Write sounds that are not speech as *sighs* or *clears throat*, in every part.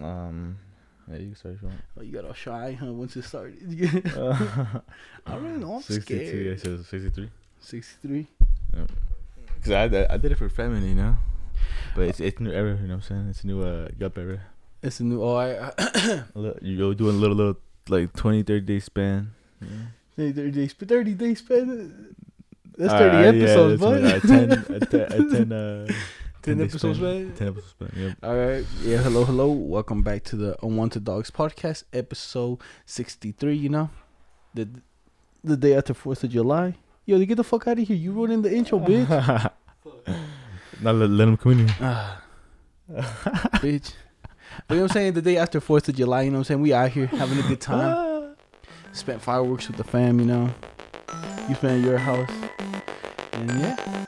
Um, yeah, you can start if you want. Oh, you got all shy, huh? Once it started. Uh, *laughs* *laughs* I don't know. I'm 62, scared. it says 63. 63. Cause I, I did it for feminine, you know. But it's it's new era, you know what I'm saying? It's a new uh yup era. It's a new. Oh, I. A little, you go doing a little little like 20, 30 day span. Yeah. 30 days. 30 days spend. That's Alright, 30 alright, yeah, episodes, that's bud. what- *laughs* uh, 10, uh, 10, uh, 10, uh, 10 day episodes, span. man. 10 episodes, span, yep. All right. Yeah. Hello. Hello. Welcome back to the Unwanted Dogs podcast, episode 63. You know, the the day after 4th of July. Yo, you get the fuck out of here. You ruining the intro, bitch. *laughs* Now let, let him come in here. Ah, bitch. But you know what I'm saying? The day after 4th of July, you know what I'm saying? We out here having a good time. *laughs* Spent fireworks with the fam, you know. You spent your house. And yeah.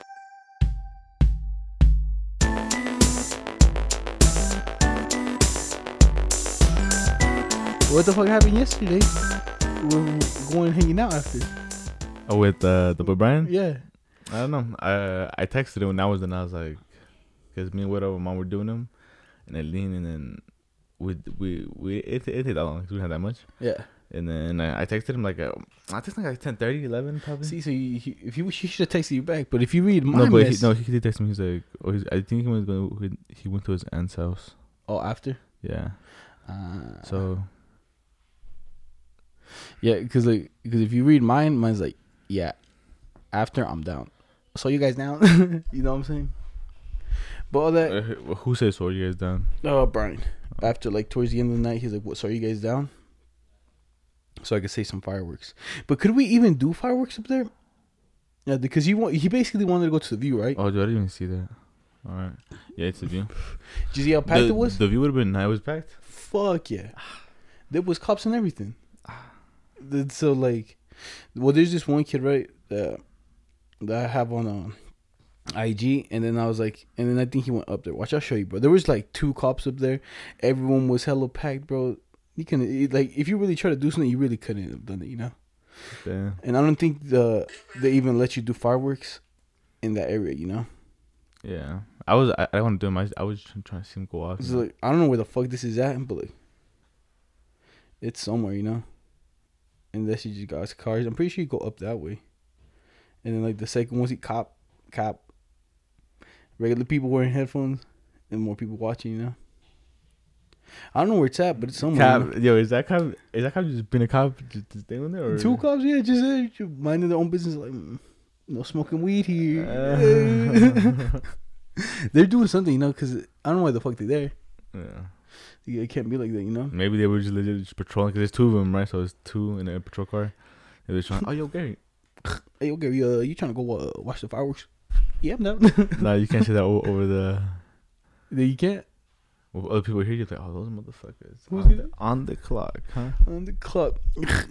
What the fuck happened yesterday? We were going hanging out after. Oh, with uh, the boy Brian? Yeah. I don't know. I I texted him when I was and I was like, because me and whatever mom were doing them, and then lean and then we we we it it that long 'cause we didn't have that much. Yeah. And then I, I texted him like uh, I texted him like 10, 11 probably. See, so you, he, if you he should have texted you back, but if you read my no, but he, no, he did text me. He's like, oh, he's, I think he was going. He went to his aunt's house. oh after, Yeah. uh, So Yeah, because like, because if you read mine, mine's like, yeah, after I'm down. So you guys down? *laughs* you know what I'm saying? But all that, uh, who says so? You guys down? oh Brian, after like towards the end of the night, he's like, "What? So are you guys down?" So I could say some fireworks. But could we even do fireworks up there? Yeah, because he want he basically wanted to go to the view, right? Oh, dude, I didn't even see that. All right. Yeah, it's the view. Did you see how packed the, it was? The view would have been. It was packed. Fuck yeah. There was cops and everything. So like, well, there's this one kid right that that I have on um, IG, and then I was like, and then I think he went up there. Watch, I'll show you, bro. There was like two cops up there. Everyone was hella packed, bro. You can like if you really try to do something, you really couldn't have done it, you know. Damn. And I don't think the they even let you do fireworks in that area, you know. Yeah. I was. I, I don't want to do him. I, was just trying to see him go off. It's like I don't know where the fuck this is at, but like, it's somewhere, you know. Unless you just got his cars, I'm pretty sure you go up that way. And then like the second one, he cop, cop, regular people wearing headphones, and more people watching, you know. I don't know where it's at, but it's somewhere. Cop, yo, is that cop? Is that cop just been a cop just, just staying there? Or? Two cops, yeah, just uh, just minding their own business, like mm, no smoking weed here. Uh, *laughs* they're doing something, you know, because I don't know why the fuck they're there. yeah. It can't be like that, you know. Maybe they were just legit just patrolling because there's two of them, right? So it's two in a patrol car. They were trying. Oh, yo, Gary. *laughs* Hey, okay, uh, you trying to go uh, watch the fireworks? Yeah, down. *laughs* nah, you can't say that o- *laughs* over the. You can't Well, other people hear you like, oh, those motherfuckers. Who's on, the, on the clock, huh? on the clock.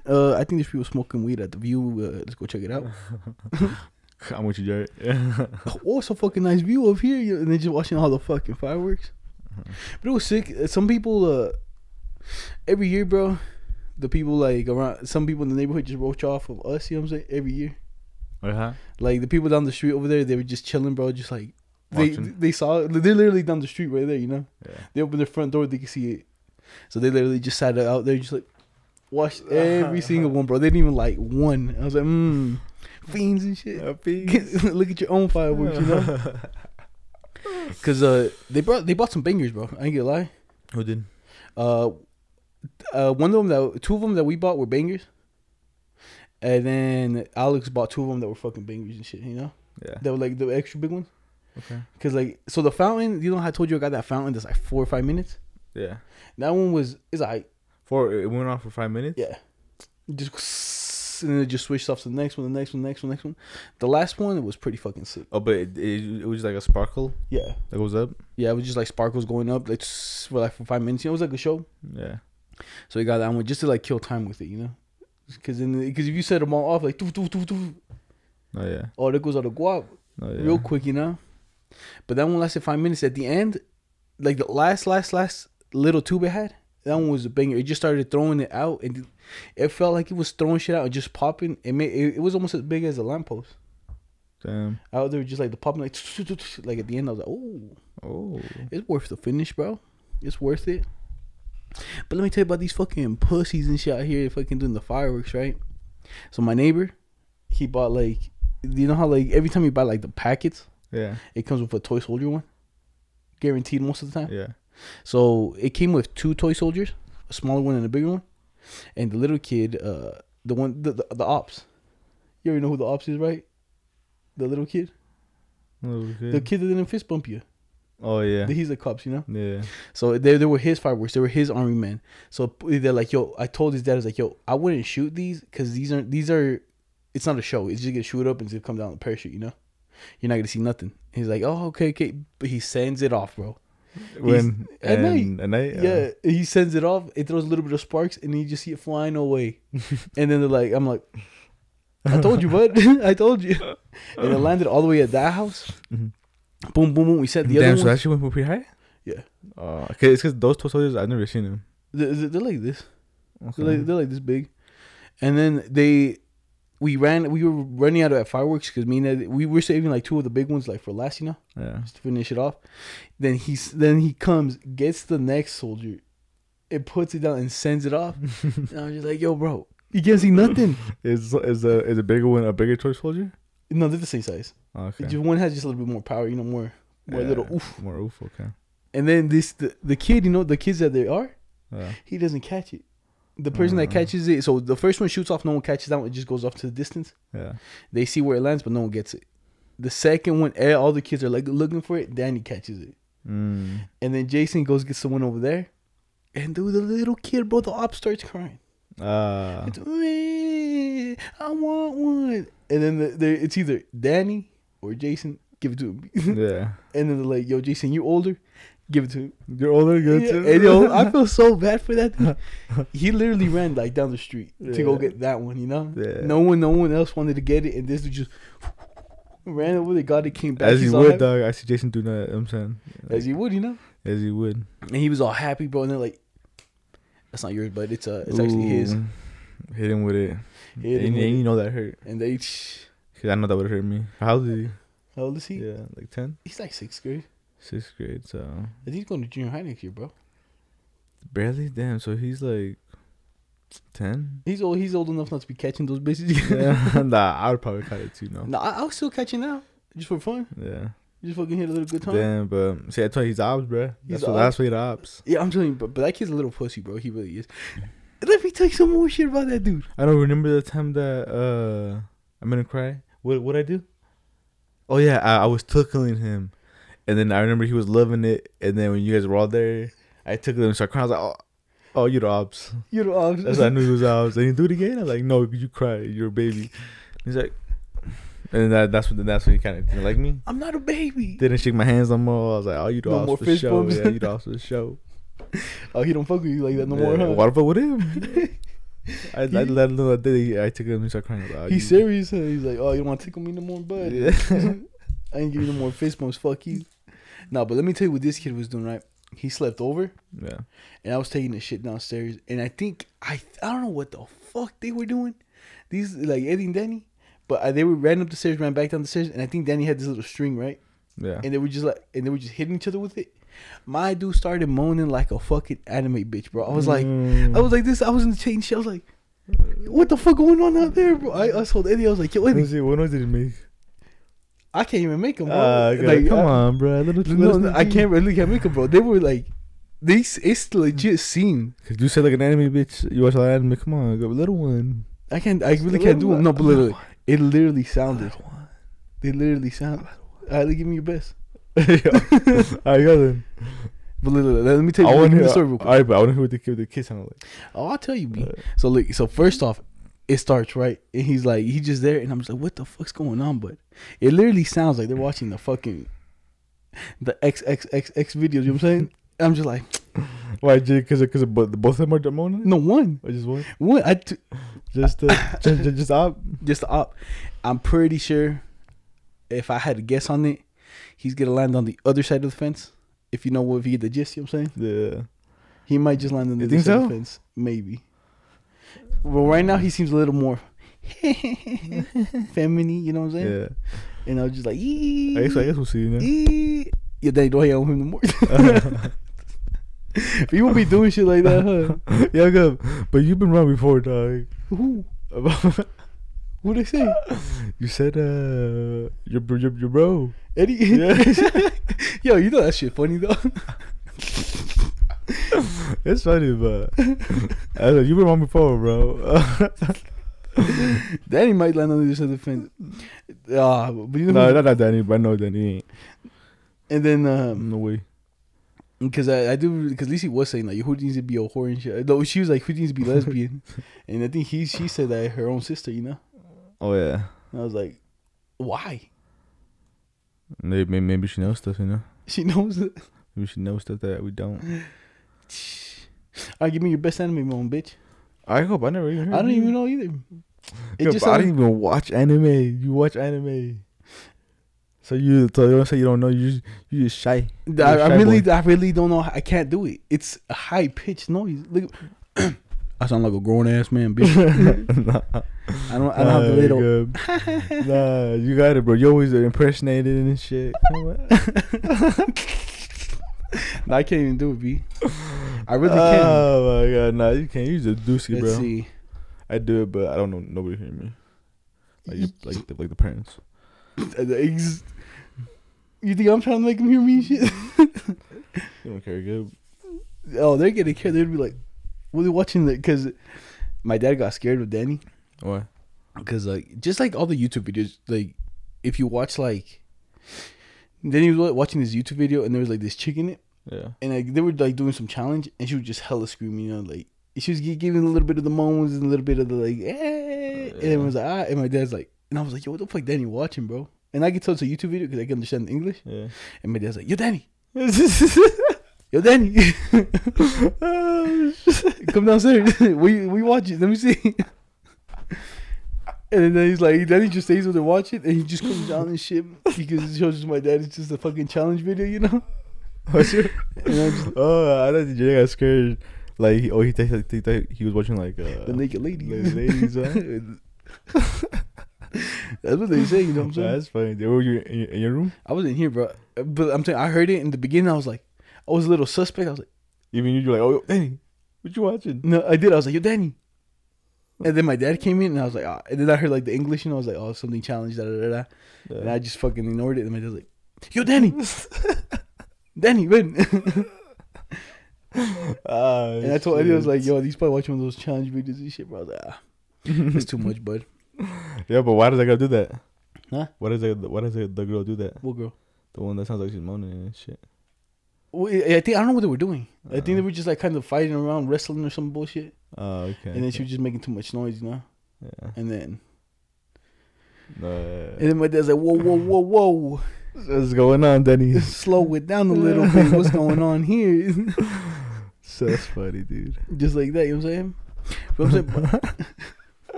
Uh, I think there's people smoking weed at the view. Uh, let's go check it out. I'm with you, Jared. Oh, it's a fucking nice view up here, and they're just watching all the fucking fireworks. But it was sick. Some people, uh, every year, bro, the people like around, some people in the neighborhood just roach off of us. You know what I'm saying? Every year, uh-huh. like the people down the street over there, they were just chilling, bro. Just like they Watching. they saw it. They're literally down the street right there. You know, Yeah. they opened their front door, they could see it. So they literally just sat out there, just like watched *laughs* every single one, bro. They didn't even like one. I was like, mmm, fiends and shit. *laughs* Look at your own fireworks, you know. *laughs* Cause uh, they brought they bought some bangers, bro. I ain't gonna lie. Who did? Uh, uh, one of them that two of them that we bought were bangers, and then Alex bought two of them that were fucking bangers and shit. You know, Yeah. that were like the extra big ones. Okay. Cause like, so the fountain, you know, how I told you I got that fountain that's like four or five minutes. Yeah. That one was is like For it went on for five minutes. yeah, just and then it just switched off to the next one, the next one, the next one, the next one. The last one it was pretty fucking sick. Oh, but it, it, it was like a sparkle Yeah, that goes up. yeah, it was just like sparkles going up like for like for five minutes. You know, it was like a show. Yeah. So we got that one just to like kill time with it, you know. Because because if you set them all off like doof, doof, doof, doof, Oh yeah. oh there goes all the guap Oh yeah. real quick, you know. But that one lasted five minutes. At the end, like the last last last little tube it had, that one was a banger. It just started throwing it out, and it felt like it was throwing shit out and just popping. It made it, it was almost as big as a lamppost Damn. out there, just like the popping like like at the end. I was like, oh, Oh. it's worth the finish, bro. It's worth it. But let me tell you about these fucking pussies and shit out here fucking doing the fireworks, right? So my neighbor, he bought like, you know how like every time you buy like the packets, Yeah. it comes with a toy soldier one, guaranteed most of the time. Yeah. So it came with two toy soldiers, a smaller one and a bigger one, and the little kid, uh, the one the the, the ops. You already know who the ops is, right? The little kid, Okay. the kid that didn't fist bump you. oh yeah. He's the cops, you know. Yeah. So they they were his fireworks. They were his army men. So they're like, yo, I told his dad, I was like, yo, I wouldn't shoot these because these are these are, it's not a show. It's just gonna shoot up and it's gonna come down the parachute. You know, you're not gonna see nothing. He's like, oh, okay, okay, but he sends it off, bro. When at night. and- night. Yeah, he sends it off. It throws a little bit of sparks, and you just see it flying away. *laughs* and then they're like, I'm like, I told you, bud. *laughs* I told you. And it landed all the way at that house. Mhm. Boom, boom, boom. We set the Damn. other So one. that shit went pretty high. Yeah. Uh, okay, it's because those toy soldiers I've never seen them. They're, they're like this. Okay. They're like, they're like this big. And then they, we ran. We were running out of fireworks because me and we were saving like two of the big ones like for last, you know, yeah. just to finish it off. Then he's then he comes, gets the next soldier, it puts it down and sends it off. *laughs* and I was just like, yo, bro, you can't see nothing. *laughs* Is is a is a bigger one a bigger toy soldier? No, they're the same size. Oh, okay. Just one has just a little bit more power, you know, more more Yeah, little oof. More oof. Okay. And then this the, the kid, you know, the kids that they are, Yeah. he doesn't catch it. The person that Uh. catches it, so the first one shoots off, no one catches that one, it just goes off to the distance. Yeah. They see where it lands, but no one gets it. The second one, eh, all the kids are like looking for it. Danny catches it, Mm. and then Jason goes get someone over there, and dude, the little kid, bro, the op starts crying. Ah. It's, "Eh, I want one, and then the, the, it's either Danny or Jason. Give it to him, *laughs* yeah. and then they're like, "Yo, Jason, you older? Give it to him." You're older. Good Yeah, too. and yo, I *laughs* feel so bad for that. Dude. He literally ran like down the street to go get that one. You know, Yeah. no one, no one else wanted to get it, and this dude just ran over. They got it, came back. As all would, happy- dog. I see Jason do that. you know what I'm saying. as he would, you know. As he would. And he was all happy, bro. And they're like, "That's not yours, but it's uh, it's actually his." Hit him with it. Hit him and, and you know that hurt. And they, Cause I know that would hurt me. How old is he? how old is he? Yeah, like ten, He's like sixth grade. Sixth grade. So I think he's going to junior high next year, bro. barely. Damn. So he's like ten. He's old. He's old enough not to be catching those bitches. *laughs* Yeah. *laughs* nah, I would probably cut it too. No. no, I, I'll still catch it now, just for fun. Yeah. Just fucking hit a little good time. Damn, but see, I told you he's ops, bro. He's That's what. ops. That's what he ops. Yeah, I'm telling you, but, but that kid's a little pussy, bro. He really is. *laughs* Let me tell you some more shit about that dude. I don't remember the time that uh I'm gonna cry. What what I do? Oh yeah, I, I was tickling him, and then I remember he was loving it. And then when you guys were all there, I took him and started crying. I was like, oh, oh, you're the ops. You know, um, That's how I knew he was *laughs* ops. And he do it again. I was like, no, you cry. You're a baby. He's like, and that that's when that's when he kind of didn't like me. I'm not a baby. Didn't shake my hands no more. I was like, oh, you the No ops more for show. bumps. Yeah, you the ops for the show. *laughs* Oh, he don't fuck with you like that no more, Yeah, huh? What about with him? *laughs* I, I let him know that day. I took him and started crying. Like, oh, He's you- serious. Huh? He's like, oh, you don't want to tickle me no more, bud. Yeah. I ain't giving you no more fist bumps. Fuck you. No, but let me tell you what this kid was doing. Right, he slept over, yeah. and I was taking the shit downstairs, and I think I I don't know what the fuck they were doing. These like Eddie and Danny, but uh, they were ran up the stairs, ran back down the stairs, and I think Danny had this little string, right? Yeah. and they were just like, and they were just hitting each other with it. My dude started moaning like a fucking anime bitch, bro. I was like, Mm. I was like this. I was in the chain shit. I was like, what the fuck going on out there, bro? I, I told Eddie, I was like, yo, Eddie, what noise did he make? I can't even make them, bro. Okay, like, come I, on, bro. Let no, us no, I can't really can't make them, bro. They were like, these it's legit scene. Cause you said like an anime bitch. You watch a lot of anime. Come on, go little one. I can't. I really can't do little them. No, but literally, it literally sounded. Little one. They literally sound. Alright, give me your best. *laughs* Alright, got then. But literally, let me tell you. I want to the hear. story real quick. Alright, but I want to hear what the what the kid sounded like. Oh, I'll tell you, B. Alright. So look, so first off, it starts right, and he's like, he's just there, and I'm just like, what the fuck's going on? But it literally sounds like they're watching the fucking the XXXX videos. You know what I'm saying? I'm just like, *laughs* Why? Because because both both of them are moaning. no one, Or just one? one. I t- Just uh, *laughs* just just, just up. just the op. I'm pretty sure if I had to guess on it, he's gonna land on the other side of the fence. If you know what, if you get the gist, you know what I'm saying? Yeah. He might just land on the You other side of the fence, maybe. Well, right now he seems a little more *laughs* feminine. You know what I'm saying? Yeah. And I was just like, "Ee." I guess I guess we'll see. You know? Ee. Yeah, they don't hang out with him no more. *laughs* *laughs* People be doing shit like that, huh? yeah, good. But you've been wrong before, dog. Who? What they say? you said uh your bro- your, your bro. Eddie? Yeah. Yo, you know that shit funny though. *laughs* It's funny, but I like, you were wrong before, bro. *laughs* Danny might land on the other side of the fence. Ah, but you know, no, not, not Danny, but I know Danny ain't. and then um, No way. because I, I do because Lisa was saying like who needs to be a whore and shit. No, she was like who needs to be lesbian, *laughs* and I think he she said that her own sister, you know. Oh yeah. And I was like, why? Maybe maybe, maybe she knows stuff, you know. She knows it. Maybe she knows stuff that we don't. All right, give me your best anime moment, bitch. I hope I never even. Heard I don't even know either. It Yeah, just I didn't even watch anime. You watch anime. So you so you don't say you don't know. You just, you just shy. You're I, a I shy really, boy. I really don't know. I can't do it. It's a high pitched noise. Look, *clears throat* I sound like a grown ass man, bitch. *laughs* nah, I don't, I don't have the little. *laughs* nah, you got it, bro. You always impersonated and shit. *laughs* *laughs* No, I can't even do it, b. I really oh can't. Oh my god, nah, you can't. You just doozy, bro. see. I do it, but I don't know. Nobody hear me. Like, you- like, the, like the parents. *laughs* You think I'm trying to make them hear me shit? *laughs* You don't care, good. oh, they're getting care. They'd be like, "What are they watching?" That Because my dad got scared with Danny. Why? Because like, just like all the YouTube videos, like if you watch like, then he was watching this YouTube video and there was like this chick in it, Yeah. and like they were like doing some challenge, and she was just hella screaming, you know, like she was giving a little bit of the moans and a little bit of the like, eh, and it was like, ah, and my dad's like, and I was like, yo, what the fuck, Danny, watching, bro? And I can tell it's a YouTube video because I can understand English, Yeah. and my dad's like, yo, Danny, *laughs* yo, Danny, *laughs* come downstairs, *laughs* we we watch it, let me see. And then he's like, then he just stays with her it, and he just comes down and shit *laughs* because it shows my dad it's just a fucking challenge video, you know. What's *laughs* your? Just, Oh, I thought DJ got scared. Like, he, oh, he thought, he thought he was watching like uh, the naked lady. Ladies, huh? *laughs* That's what they say, you know what I'm saying? That's funny. They were you in your, in your room? I wasn't here, bro. But I'm saying I heard it in the beginning. I was like, I was a little suspect. I was like, Even you, you're like, oh, Danny, what you watching? no, I did. I was like, yo, Danny. And then my dad came in, and I was like, ah. and then I heard like the English, and I was like, oh, something challenged, da da da da. And I just fucking ignored it. And my dad's like, yo, Danny, *laughs* Danny, man. *laughs* Ah, and I told Eddie, I was like, yo, these probably watching one of those challenge videos and shit, bro. I was like, ah, it's too much, bud. *laughs* yeah, but why does that girl do that? Huh? Why does that? Why does that, the girl do that? What girl? The one that sounds like she's moaning and shit. I think I don't know what they were doing. I think they uh-huh. were just like kind of fighting around, wrestling or some bullshit. Oh, okay. And then she was just making too much noise, you know. Yeah. And then, No, and then my dad's like, whoa, whoa, whoa, whoa. What's going on, Danny? *laughs* slow it down a little bit. What's going on here? *laughs* so that's funny, dude. Just like that, you know what I'm saying? But I'm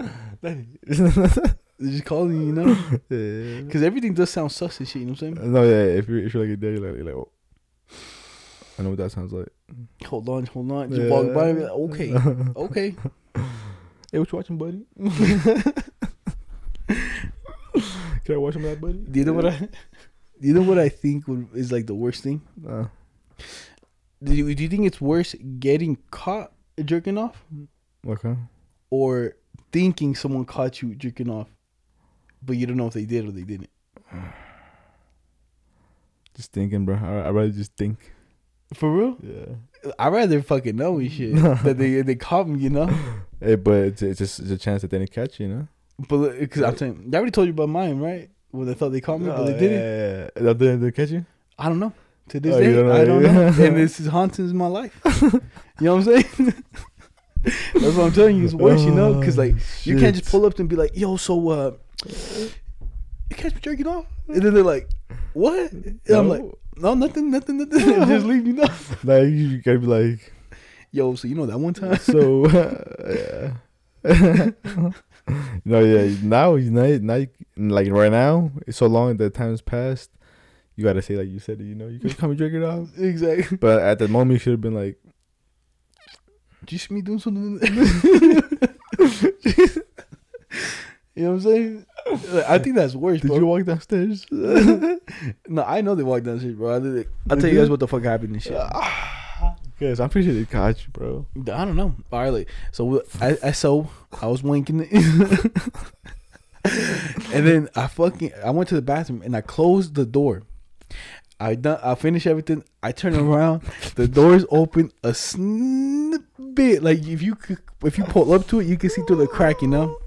saying, *laughs* Danny. they're just calling you, you know? yeah. Because everything does sound sus and shit, you know what I'm saying? No, yeah. If you're if you're like a daddy, like you're like, oh, I know what that sounds like. Hold on, hold on. Just walk by and be like, okay, *laughs* okay. Hey, what you watching, buddy? *laughs* Can I watch some of that, buddy? Do you know what I? Do you know what I think would, is like the worst thing? Uh, Do you, do you think it's worse getting caught jerking off okay. or thinking someone caught you jerking off, but you don't know if they did or they didn't? *sighs* Just thinking, bro. I I rather just think. For real? Yeah. I'd rather fucking know and shit *laughs* that they they caught me, you know. *laughs* Hey, but it's it's just it's a chance that they didn't catch you, you know. But because I'm saying, I already told you about mine, right? When they thought they caught me, but they Oh, didn't. Yeah, yeah. They didn't they catch you. I don't know. To this Oh, day, don't? I don't know. and *laughs* this is haunting my life. you know what I'm saying? That's what I'm telling you. It's worse, you know, because like you can't just pull up and be like, "Yo, so uh, you catch me jerking off," and then they're like, "What?" And I'm like, "No, nothing, nothing, nothing." *laughs* just leave me know. *laughs* like you gotta be like, Yo, so you know that one time? so *laughs* yeah. no, yeah. Now, now, you, like right now, it's so long that time's passed. You gotta say like you said it. You know, you can come and drink it off. exactly. But at the moment, you should have been like, Did you see me doing something? you know what I'm saying? I think that's worse, "Did bro. you walk downstairs?" *laughs* no, I know they walked downstairs, bro. I, did- I'll They tell you guys what the fuck happened and shit. *sighs* Yes, I'm pretty sure they caught you, bro. I don't know. All right, like, so I, I so I was winking *laughs* and then I fucking I went to the bathroom and I closed the door. I done. I finished everything. I turn around. *laughs* the door's open a bit. Like if you could, if you pull up to it, you can see through the crack. You know.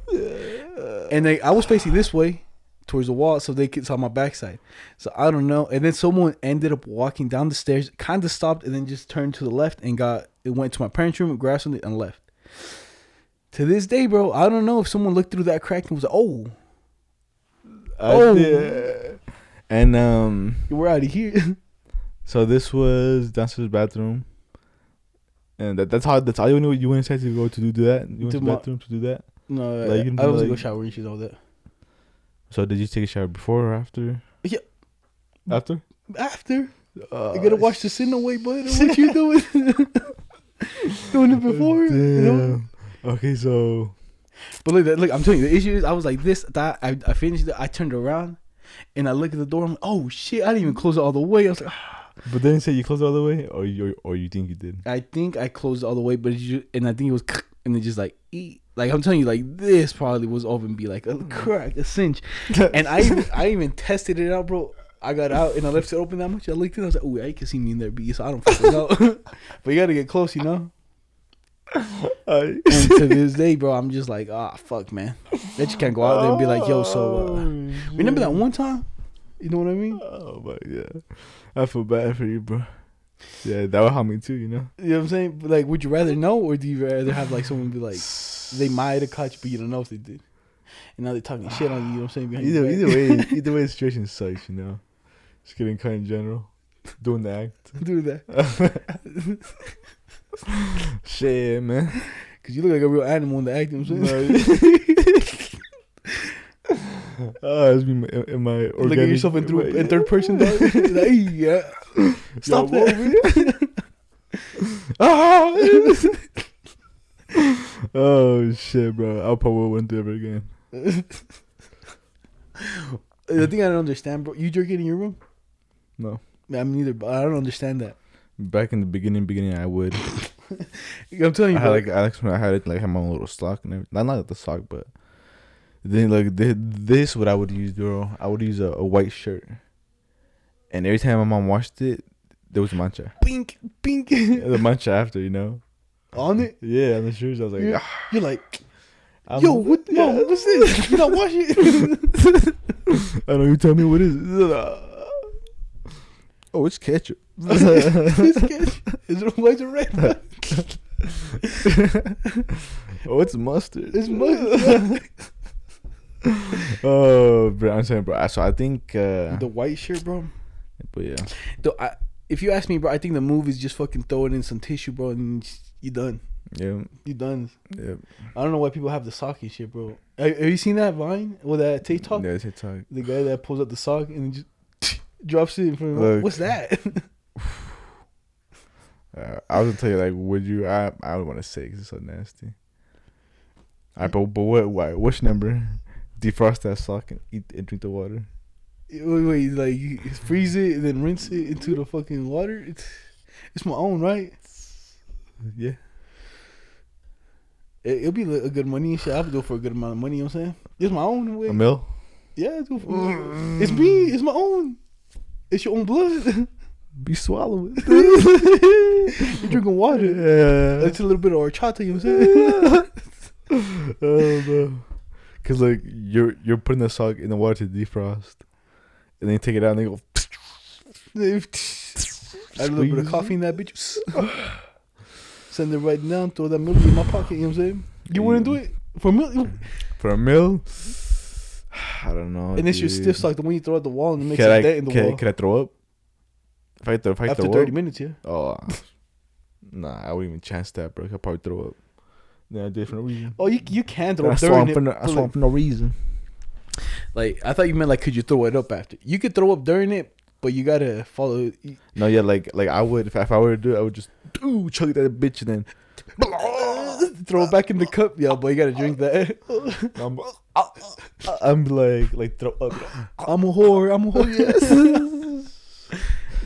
And they, I was facing this way towards the wall, so they could saw my backside. So I don't know. And then someone ended up walking down the stairs, kind of stopped, and then just turned to the left and got it went to my parents' room, grabbed something, and left. To this day, bro, I don't know if someone looked through that crack and was like, "Oh, Oh. And um, we're out of here." *laughs* so this was downstairs bathroom, and that, that's how that's all you knew you went inside to go to do that. You went To to the bathroom to do that. No, Like, can I was like- go shower and shit all that. So did you take a shower before or after? Yeah. After. After Uh, I gotta wash the sin away, bud. What you doing? *laughs* doing it before, you know? Okay, so But look, look, I'm telling you, the issue is I was like this, that I, I finished it, I turned around and I look at the door, I'm like, oh shit, I didn't even close it all the way. I was like, ah. *sighs* but then you say you closed it all the way, or you or you think you did? I think I closed it all the way, but you and I think it was *laughs* and then just like eat. Like I'm telling you, like this probably was open be like a crack, a cinch. *laughs* And I even, I even tested it out, bro. I got out and I left it open that much. I looked in, I was like, oh, I can see me in there, B, so I don't fucking *laughs* know. but you gotta get close, you know. *laughs* And to this day, bro, I'm just like, ah, fuck, man. I just can't go out there and be like, yo, so uh, remember that one time? You know what I mean? Oh my god, I feel bad for you, bro. Yeah, that would help me too, you know. You know what I'm saying? But, like, would you rather know, or do you rather have like someone be like, they might have caught you, but you don't know if they did, and now they're talking shit on you? You know what I'm saying? behind Either either way, *laughs* either way, the situation sucks, you know. Just getting cut in general, doing the act. *laughs* Doing that *laughs* Shit, man. because you look like a real animal in the act. You know what I'm saying? Oh, *laughs* it's me in my, organic, look at yourself in, through, my- in third person. Dog. *laughs* like, yeah, *laughs* stop Yo, that. Ah! oh shit, bro! I'll probably wouldn't do it ever again. the thing I don't understand, bro, you jerk it in your room? No. I'm neither, but I don't understand that. Back in the beginning, beginning, I would. I'm telling you, I had bro. like Alex when I had it like had my own little sock and everything. Not not the sock, but then like thi- this what I would use, bro. I would use a, a white shirt, and every time my mom washed it, there was a mancha. pink, pink *laughs* the mancha after, you know. on it. Yeah, on the shoes. I was like, You're, ah, you're like, I'm- yo, what? yeah. Mom, what's this? You not wash it? *laughs* I know you tell me what is it. *laughs* Oh, it's ketchup. This kid, is it white or red? oh, it's mustard. It's mustard. *laughs* oh, bro, I'm saying, bro. So I think, uh, the white shirt, bro. but yeah, Though I, if you ask me, bro, I think the move is just fucking throw it in some tissue, bro, and you done. yeah, You done. yeah. I don't know why people have the sock and shit, bro. Have, have you seen that Vine with that TikTok? Yeah, TikTok. The guy that pulls up the sock and just *laughs* drops it in front of Look. What's that? *laughs* Uh, I was gonna tell you like, would you? I I would want to say because it's so nasty. Alright, but but what? Why? Which number? Defrost that sock and eat and drink the water. wait, wait, like you freeze it and then rinse it into the fucking water. It's it's my own, right? Yeah. It, it'll be a good money and shit. I'll do it for a good amount of money. You know what I'm saying? It's my own. Way. A mill. Yeah, it's, for, it's me. It's my own. It's your own blood. *laughs* Be swallowing. *laughs* You're drinking water. Yeah. It's a little bit of horchata. You know what I'm saying? *laughs* oh no. Cause like you're you're putting the sock in the water to defrost, and then you take it out and they go. *laughs* *laughs* Add a little bit of coffee in that bitch. *sighs* Send it right down. Throw that milk in my pocket. You know what I'm saying? You wouldn't do it for milk. *sighs* for a mill. *sighs* I don't know. And it's your stiff sock. The one you throw at the wall and it makes Can a I dent in the can, wall. can I throw up? If I throw, if I After throw 30 up, minutes, yeah. oh, *laughs* nah, I wouldn't even chance that, bro. I'd probably throw up. Then I did it for no reason. Oh, you you can throw I up swam during for it. no, but I swam like, for no reason. like I thought you meant like could you throw it up after? You could throw up during it, but you gotta follow. No, yeah, like like I would if, if I were to do it, I would just ooh chug that bitch and then *laughs* throw it back in the cup, yeah, but you gotta drink that. *laughs* I'm, I'm like like throw up. I'm a whore. I'm a whore. Yes. *laughs*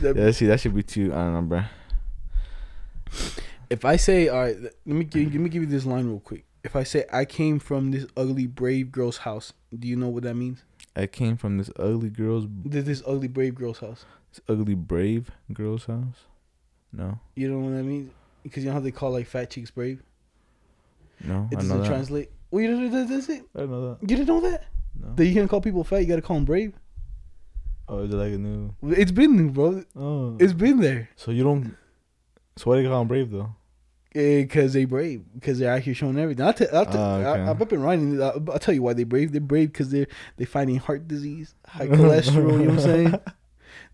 Yeah, see, that should be too. I don't know, bro. If I say, all right, let me give, let me give you this line real quick. If I say I came from this ugly brave girl's house, do you know what that means? I came from this ugly girl's, This, this ugly brave girl's house. this ugly brave girl's house. No, You don't know what that means? Because you know how they call like fat chicks brave. no, It I doesn't translate. Well, you don't, that- that's it. I know that. You didn't know that? No. That you can't call people fat. You gotta call them brave. oh, is it like a new? It's been, there, bro. Oh, It's been there. so you don't. So why do you call him brave though? Because they brave. Because they're out here showing everything. I'll, t- I'll, t- Ah, okay. I, I've been writing. I'll, I'll tell you why they brave. They're brave because they're they fighting heart disease, high *laughs* cholesterol. you know what I'm saying?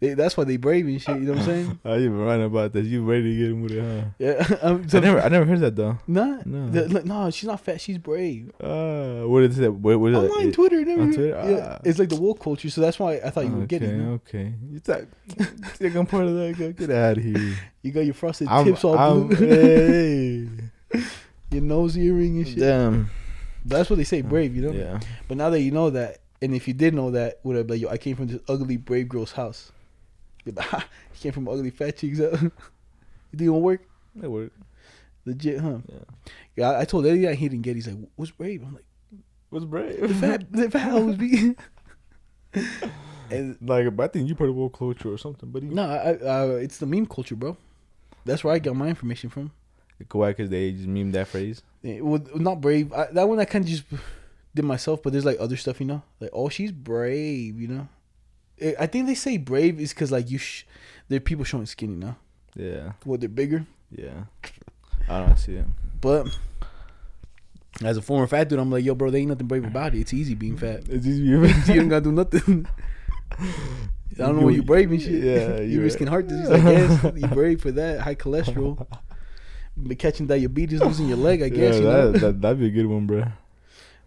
They, that's why they brave and shit. You know what I'm saying? *laughs* You been writing about that. You ready to get him with it, huh? Yeah. *laughs* Um, I never, I never heard that though. Nah, No. the- like, no, she's not fat. She's brave. Uh, what is that? What, that? Online It- Twitter, and on. Twitter? Yeah, Ah. it's like the woke culture. So that's why I thought you would get it. okay, you okay. You thought, you think I'm part of that? Get, get out of here. *laughs* You got your frosted I'm, tips all I'm, blue, hey. your nose earring and shit. Damn. That's what they say, brave. You know. Yeah. But now that you know that, and if you did know that, would have like, yo, I came from this ugly brave girl's house. Yeah, but, ha, he came from ugly fat cheeks. Huh? *laughs* you think it'll work? That worked. Legit, huh? Yeah. Yeah, I, I told Eddie that he didn't get. it. He's like, "What's brave?" I'm like, What's brave? "The fat, the fat *laughs* hoes be." *laughs* and like, but I think you part of woke culture or something. But no, I, I, uh, it's the meme culture, bro. That's where I got my information from. out because they just meme that phrase. Yeah, well, not brave. I, that one I kind of just did myself, but there's like other stuff, you know, like oh she's brave, you know. I- think they say brave is because like you, sh- there are people showing skin, you know, Yeah. what they're bigger. Yeah. I don't see it. But as a former fat dude, I'm like, yo, bro, there ain't nothing brave about it. It's easy being fat. It's easy. you don't gotta do nothing. *laughs* I don't know what you brave and shit. Yeah, *laughs* you you're risking right. heart disease, I guess. *laughs* you brave for that. High cholesterol. But catching diabetes, losing your leg, I guess. yeah, you know? that, that that'd be a good one, bro.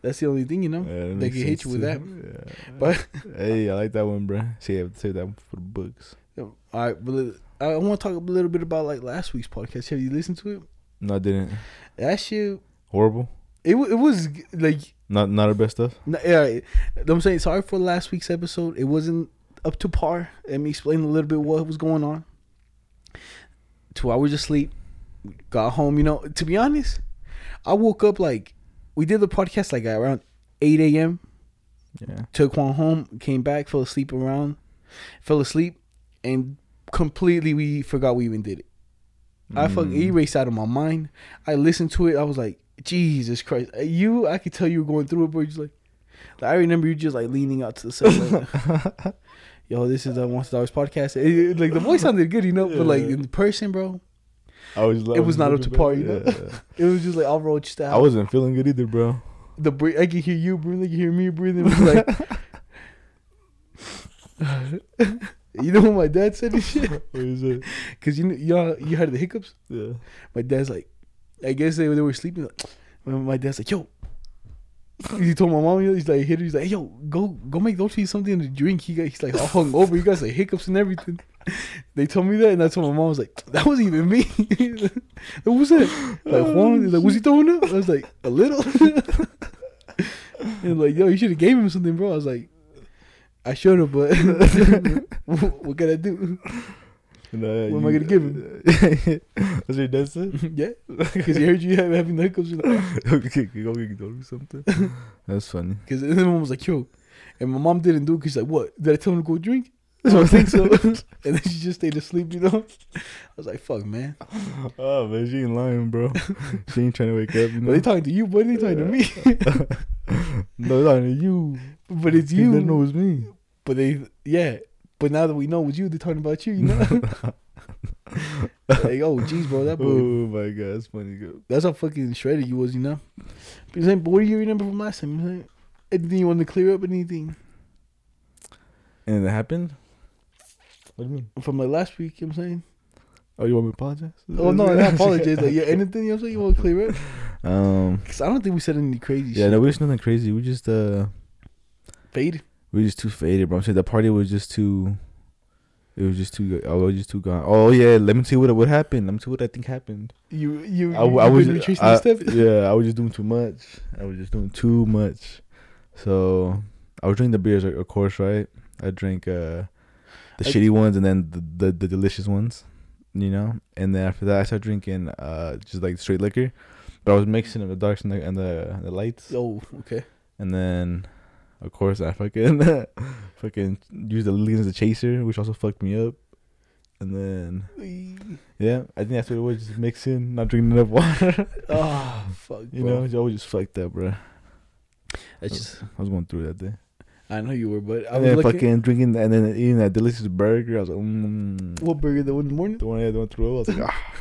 That's the only thing, you know. Yeah, they can hit you with too. that. Yeah. But *laughs* hey, I like that one, bro. See, I have to say that one for the books. all right, but I want to talk a little bit about like last week's podcast. Have you listened to it? No, I didn't. That shit, Horrible. it it was like Not not our best stuff. N- Yeah, I'm saying sorry for last week's episode. It wasn't up to par. Let me explain a little bit what was going on. Two hours of sleep. Got home. You know, to be honest, I woke up like we did the podcast like around 8 a.m. Yeah. Took one home, came back, fell asleep around, fell asleep, and completely we forgot we even did it. I fucking Mm. erased out of my mind. I listened to it. I was like, Jesus Christ. You, I could tell you were going through it, but you're just like, like, I remember you just like leaning out to the side. Like, *laughs* Yo, this is the One Stars podcast. It- it- like the voice sounded good, you know, but like in person, bro, I was. Like, it was not up to par, you know? Yeah. *laughs* it was just like I'll roll just out. I wasn't feeling good either, bro. the bre- I could hear you breathing, I could hear me breathing. It was like, *laughs* you know what my dad said and shit? *laughs* What is it? Cause you know, you know, you had the hiccups. Yeah. My dad's like, I guess they, they were sleeping. Like, my dad's like, yo. He told my mom, he's like, hit her, he's like, hey, yo, go, go make feet something to drink. He got, he's like, all hung over. He got like hiccups and everything. *laughs* They told me that, and I told my mom, was like, that wasn't even me. Who was it? Like oh, Juan, he's like, was he throwing up? I was like, a little. *laughs* and like, yo, you should have gave him something, bro. I was like, I should have, but *laughs* what, can I do? No, What am I gonna give him? That's what your dad said. yeah, because he heard you have, having the hiccups. He's like, okay, go get or something. That's funny. Because then my mom was like, yo. And my mom didn't do it because she's like, what? Did I tell him to go drink? I don't think *laughs* so. and then she just stayed asleep, you know? I was like, fuck, man. *laughs* Oh man, she ain't lying, bro. she ain't trying to wake up. You *laughs* But know. they talking to you, buddy. They talking to me. no, they're talking to you. but it's You you. didn't know it was me. But they, yeah. But now that we know it's you, they're talking about you, you know? like, oh, jeez, bro. That boy. Oh my god, that's funny. Go. That's how fucking shredded you was, you know? But, you're but what do you remember from last time? You know? Anything you want to clear up? Anything And it happened. What do you mean? from like last week? You know what I'm saying? Oh, you want me to apologize? Oh, no, I *laughs* apologize. Like, yeah, anything you know what I'm saying? You want to clear up? Um. Because I don't think we said any crazy Yeah, shit. no, we just nothing crazy. We just uh, Fade. we just too faded, bro. I'm saying the party was just too. It was just too good. I was just too gone. Oh yeah, let me tell you what what happened. Let me tell you what I think happened. You you, I, you I was retracing I- the step. yeah, I was just doing too much. I was just doing too much. So I was drinking the beers, of course, right? I drank uh, the I- shitty ones and then the, the the delicious ones. you know. And then after that, I started drinking uh just like straight liquor, but I was mixing in the darks and the and the, the lights. Oh, okay. And then, of course, I fucking *laughs* fucking used the lean as a chaser, which also fucked me up. And then, yeah, I think that's what it was, just mixing, not drinking enough water. Oh, *laughs* *laughs* fuck. you bro. know, it's always just fucked up, bro. That's just. I was going through that day. I know you were, but I And was then looking. fucking drinking and then eating that delicious burger. I was like, mm. What burger? The one in the morning? The one I had went through. I was like, ah.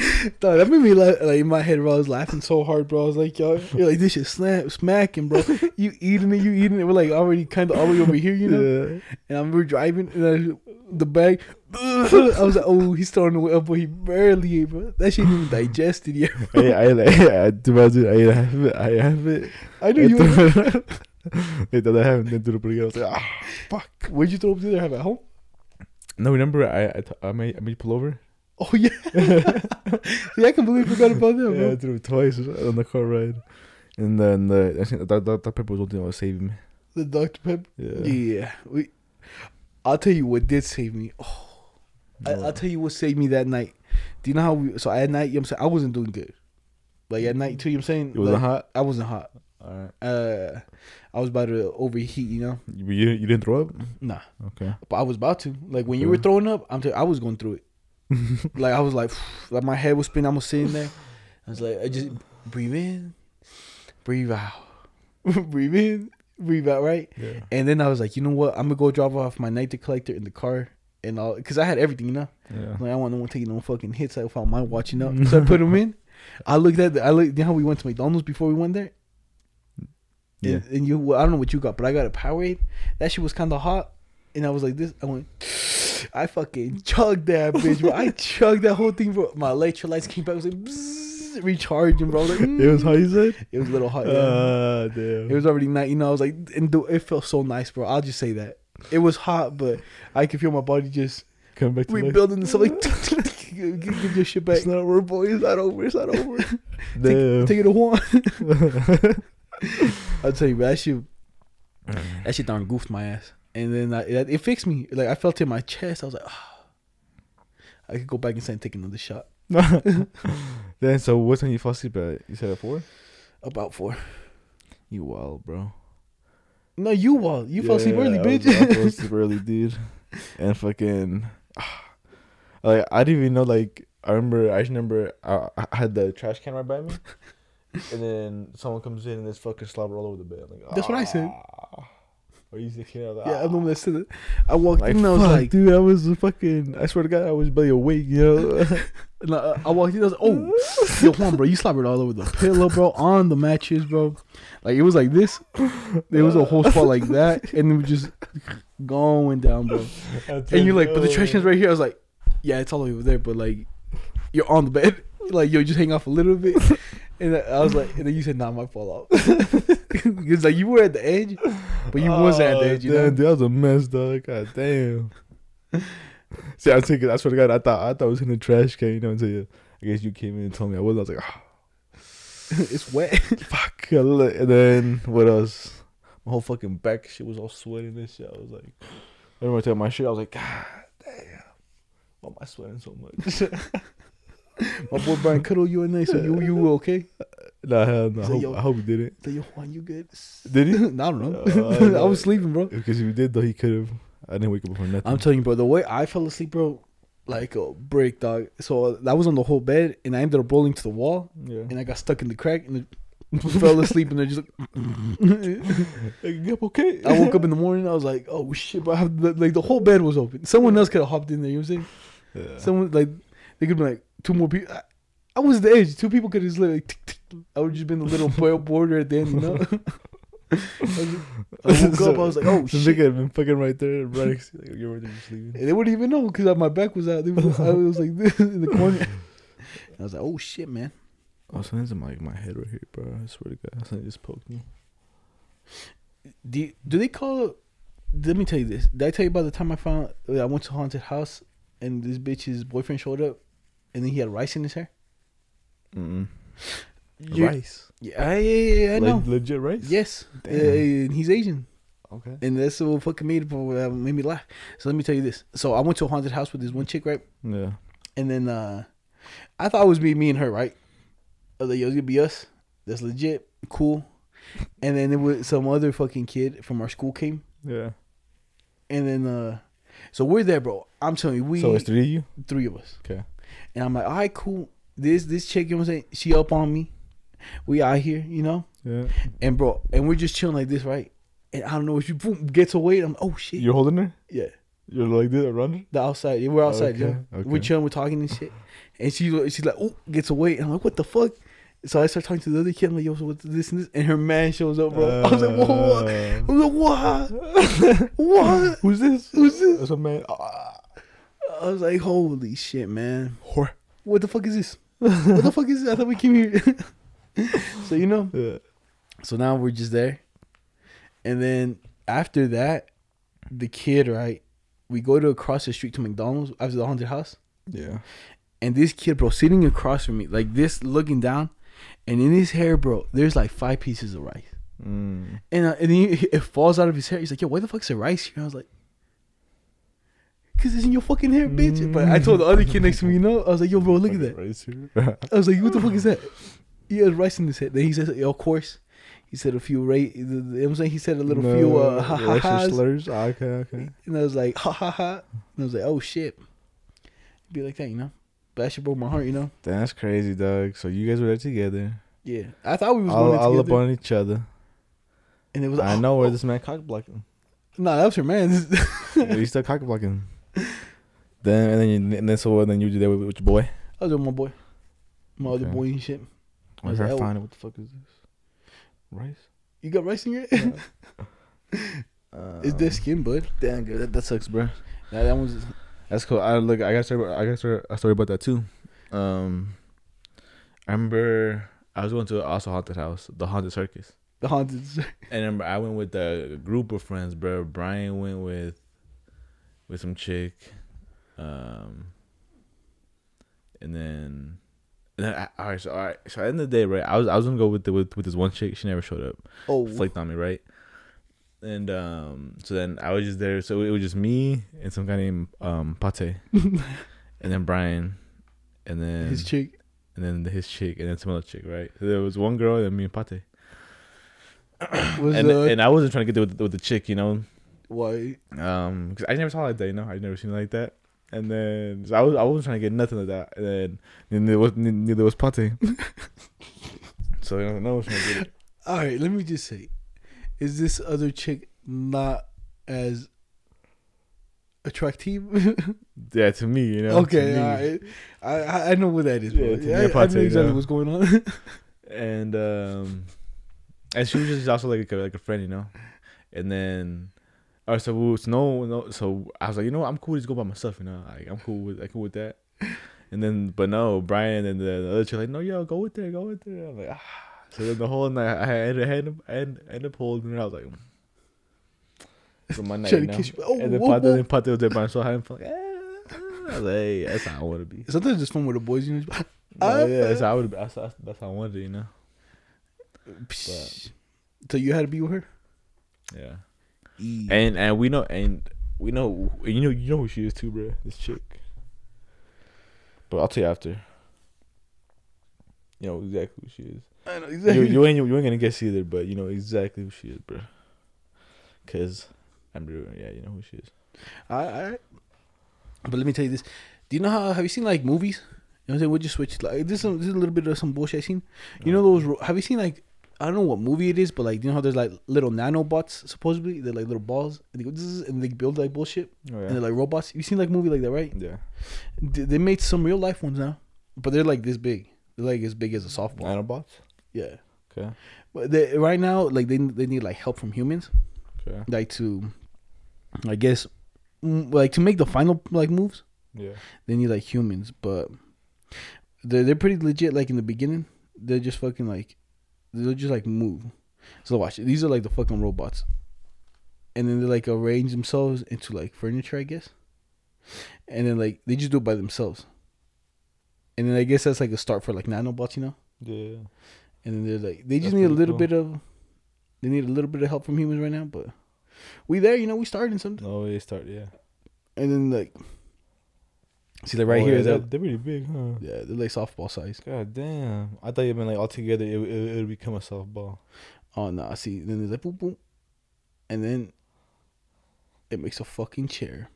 *laughs* Dog, that made me laugh. Like in my head, bro, I was laughing so hard, bro. I was like, yo, you're like this shit snap, smacking, bro. You eating it, you eating it. We're like already kind of all the way over here, you know. Yeah. And I'm we're driving, and I, the bag. *laughs* I was like, oh, he's throwing it up, but he barely ate, bro. That shit even digested yet. Bro. *laughs* I, I, I, I, to I have it. I have it. I knew you. Wait, that I haven't been through the pretty good. I was like, ah, fuck. where'd you throw up the other half at home? No, remember I I, t- I made I made you pull over. Oh yeah. *laughs* See, I can believe I forgot about that, Yeah, I threw it twice on the car ride, and then the I think that that Pepper was the only thing that was saving me. The Dr Pepper. Yeah. Yeah. We. I'll tell you what did save me. Oh, I, I'll tell you what saved me that night. Do you know how we? So at night, you know what I'm saying I wasn't doing good. Like at night too, you know what I'm saying It wasn't Like, hot. I wasn't hot. All right. Uh, I was about to overheat, you know. You, you didn't throw up? Nah, Okay. but I was about to. Like when you were throwing up, I'm. T- I was going through it. *laughs* like I was like, *sighs* like my head was spinning. I was sitting there. I was like, I just breathe in, breathe out, *laughs* breathe in, breathe out, right? Yeah. And then I was like, you know what? I'm gonna go drop off my night collector in the car and all, cause I had everything, you know. Yeah. Like I want no one taking no fucking hits I mind watching up. So I put them in. *laughs* I looked at the, I looked. You know how we went to McDonald's before we went there. Yeah. And, and you, well, I don't know what you got, but I got a Powerade. That shit was kind of hot, and I was like this. I went. I fucking chugged that bitch, bro. I *laughs* chugged that whole thing, bro. My electrolytes came back. I was like, bzzz, recharging, bro. Like, *laughs* It was mm. how you said. It was a little hot. Yeah. Ah, damn. It was already night, you know. I was like, and the, it felt so nice, bro. I'll just say that it was hot, but I could feel my body just Come back to life. rebuilding. So like, *laughs* give, give your shit back. It's not over, boy. It's not over. It's not over. Damn. Take it to one. *laughs* I'll tell you, bro, that shit, that shit darn goofed my ass. And then I, it, it fixed me. Like I felt it in my chest. I was like, ah, I could go back inside and take another shot. *laughs* then so what time you fall asleep at? You said at four. About four. You wild, bro. No, you wall. You fell asleep Yeah, early, I was- bitch. I fell *laughs* asleep early, dude. And fucking, *sighs* like I didn't even know. Like I remember, I just remember I, I had the trash can right by me, *laughs* and then someone comes in and there's fucking slobber all over the bed. I'm like, That's what I said. "Ah." Or you the kid? I was like, yeah, I'm the one that said it. I walked Like, in and I was fuck, like, dude, I was fucking. I swear to God, I was barely awake. You *laughs* know. And I, I walked in. I was like, "Oh, yo, *laughs* Juan, bro, you slobbered all over the pillow, bro, on the mattress, bro. Like it was like this. There was a whole spot like that, and it was just going down, bro. And you're like, but the trash can's right here. I was like, yeah, it's all over there, but like, you're on the bed. Like, yo, just hang off a little bit. And I was like, and then you said, nah, my fall off. *laughs* Because like you were at the edge, but you wasn't at the edge, you Oh, damn, know. That was a mess, dog. God damn. See, I think I swear to God, I thought I thought it was in the trash can. You know, until you, I guess you came in and told me I was. I was like, oh, *laughs* it's wet. *laughs* fuck. And then what else? My whole fucking back shit was all sweating and shit. I was like, I remember taking my shit. I was like, God damn, why am I sweating so much? My boy Brian cuddle you at night, so you you okay. nah, hell no. I hope, yo- I hope he didn't. So yo, Juan, you good? Did he? *laughs* I don't know. Uh, I *laughs* was sleeping, bro. Because if he did, though, he could have. I didn't wake up for nothing. I'm telling you, bro. The way I fell asleep, bro, like a break, dog. So that was on the whole bed, and I ended up rolling to the wall, yeah. and I got stuck in the crack, and *laughs* fell asleep, and I just. Like, okay. I woke up in the morning. I was like, "Oh shit!" But I have the, like the whole bed was open. Someone else could have hopped in there. You know what I'm saying? Yeah. Someone like they could be like two more people. I, I was the edge. Two people could have just like. *laughs* tick, tick. I would just been the little *laughs* boil border at the end. You know. *laughs* I, was- I woke up. I was like, "Oh The shit!" nigga had been fucking right there, right next. Like, you were there just sleeping. And they wouldn't even know because my back was out. Was, I was like this in the corner. And I was like, "Oh shit, man!" Oh, something's in my, my head right here, bro. I swear to God. Something just poked me. Do you, do they call? Let me tell you this. Did I tell you about the time I found I went to haunted house and this bitch's boyfriend showed up, and then he had rice in his hair. Mm-mm. You- Rice. Yeah, yeah, yeah, yeah, I know. Like, legit rice? yes, Damn. Uh, and he's Asian, Okay. and that's what fucking made uh, made me laugh. So let me tell you this. So I went to a haunted house with this one chick, right? Yeah. and then uh I thought it was me, me and her, right? I was like, yo, it's gonna be us. That's legit, cool. And then it was some other fucking kid from our school came, Yeah. and then uh, so we're there, bro. I'm telling you, we so it's three of you. three of us. Okay. And I'm like, all right, cool. This this chick, you know what I'm saying? She up on me. We out here, you know? Yeah. And bro, and we're just chilling like this, right? And I don't know, if she boom, gets away. I'm oh shit. You're holding her. yeah. You're like this, running. The outside. Yeah, we're outside, Okay, yeah. okay. We're chilling, we're talking and shit. And she she's like, oh, gets away. And I'm like, what the fuck? So I start talking to the other kid. I'm like, yo, so what's this and this? And her man shows up, bro. I was like, whoa, what? I was like, what? *laughs* *laughs* what? Who's this? Who's this? That's a man. Ah. I was like, holy shit, man. What the fuck is this? what the fuck is this? I thought we came here. *laughs* so you know, Yeah. so now we're just there, and then after that, the kid, right? We go to across the street to McDonald's after the haunted house, Yeah. and this kid, bro, sitting across from me, like this, looking down, and in his hair, bro, there's like five pieces of rice, Mm. and uh, and he, *laughs* it falls out of his hair. He's like, "Yo, why the fuck's there rice here?" I was like. Cause it's in your fucking hair, bitch. But I told the other kid next to me, you know, I was like, "Yo, bro, look at that." Here. I was like, what the fuck is *laughs* that? He had rice in his head. Then he said, yo, of course. He said a few, ra- you know what I'm saying? He said a little few, uh, ha ha ha's. slurs. Ah, okay, okay. And I was like, ha ha ha. And I was like, oh shit. Be like that, you know? But that shit broke my heart, you know? That's crazy, dog. So you guys were there together, Yeah. I thought we was all, going all up on each other. and it was like, I oh, know where oh. this man cock blocking. Nah, that was her man. you still cock blocking. *laughs* Then and then you, and then so then you do that with, with your boy. I was with my boy. My other Okay. boy and shit. I I was was like, find it. What the fuck is this? Rice. You got rice in your head? Uh, *laughs* it's dead skin, bud. Damn good. That, that sucks, bro. Nah, that was That's cool. I look. I got a story. about- I got a story, a story about that too. Um, I remember I was going to also haunted house, the haunted circus. the haunted. And I remember I went with a group of friends, bro. Brian went with with some chick, um, and then and then I, all right. So all right. So at the end of the day, right? I was I was gonna go with the with, with this one chick. She never showed up. Oh, Flaked on me, right? And um, so then I was just there. So it was just me and some guy named um Pate, *laughs* and then Brian, and then his chick. and then his chick, and then some other chick, right? So there was one girl and me and Pate. *clears throat* Was and and I wasn't trying to get there with, with the chick, you know, why? um, cause I never saw her like that, you know, I never seen her like that. And then so I was I wasn't trying to get nothing like that. And then then there was neither was Pate. *laughs* so you know, no one was trying to get it. All right, let me just say, is this other chick not as attractive? *laughs* Yeah, to me, you know. okay, to me. all right. I I I know what that is. Yeah, Yeah, I, I Pate, know exactly yeah. what's going on. *laughs* and um, and she was just also like a, like a friend, you know. And then, all right, so we was, no, no, so I was like, you know, what, I'm cool. Just go by myself, you know. Like I'm cool with, I cool with that. And then, but no, Brian and the, the other chick like, no, yo, go with there, go with there. I'm like, ah. So then the whole night, I I ended, I ended up holding her. I was like, for my *laughs* night, you to know? you. Oh, and then whoa. then Pate was there by himself, having fun. Like, eh. I was like, hey, that's how I want to be. Sometimes it's fun with the boys, you know. Oh, yeah, that's how I would. That's, that's, that's how I wanted, you know. So you had to be with her. Yeah. E. And and we know and we know you know you know who she is too, bro. This chick. But I'll tell you after. You know exactly who she is. I know You, exactly. you ain't you ain't gonna guess either, but you know exactly who she is, bro. Cause I'm real- yeah, you know who she is. All right. But let me tell you this. Do you know how? Have you seen like movies? You know what I'm saying? We'll just switch. Like this, is this is a little bit of some bullshit I seen. You know uh-huh. those? Have you seen like? I don't know what movie it is, but like, you know how there's like little nanobots supposedly? They're like little balls, and they go, "Zzz," and they build like bullshit, Oh, and they're like robots. You seen like movie like that, right? yeah. They they made some real life ones now, but they're like this big. They're like as big as a softball. Nanobots. Yeah. Okay. But they, right now, like they they need like help from humans, Okay. like to, I guess, like to make the final like moves. Yeah. they need like humans, but they're they're pretty legit. Like in the beginning, they're just fucking like they'll just like move. So watch, these are like the fucking robots, and then they like arrange themselves into like furniture, I guess, and then like they just do it by themselves. And then I guess that's like a start for like nanobots, you know. Yeah. And then they're like they just That's need a little cool. bit of they need a little bit of help from humans right now, but we there, you know. We starting something. Oh, they start. Yeah. And then like See, like right Oh, here, they're, they're, really big, huh? yeah, they're like softball size. God damn! I thought you meant like all together it, it, it would become a softball. Oh no, see, then there's like boom, boom, and then it makes a fucking chair.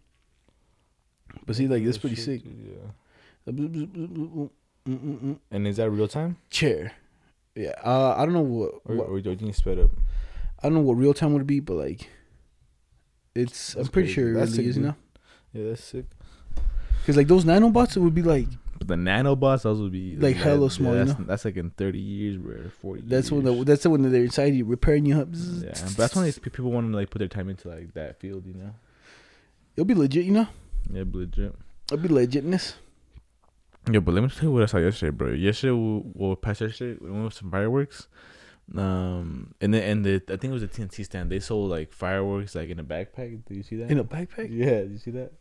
But see, like this pretty sick. Yeah. And is that real time, Chair. Yeah, uh, I don't know what, or, what or you sped up? I don't know what real time would be, but like, it's That's I'm pretty crazy. sure it That's really sick, is, dude. know. Yeah, that's sick. Because like those nanobots, it would be like But the nanobots, those would be Like, hella small, you That's, know? that's like in thirty years, bro, or forty. that's when the, that's that they're inside you repairing you up. Yeah, but that's when people want to like put their time into like that field, you know. It'll be legit, you know. Yeah, but legit. It'll be legitness. Yeah, but let me tell you what I saw yesterday, bro. Yesterday, well, well past yesterday, we went with some fireworks. Um, and then and the I think it was a TNT stand. They sold like fireworks like in a backpack. Did you see that? In a backpack. Yeah, did you see that?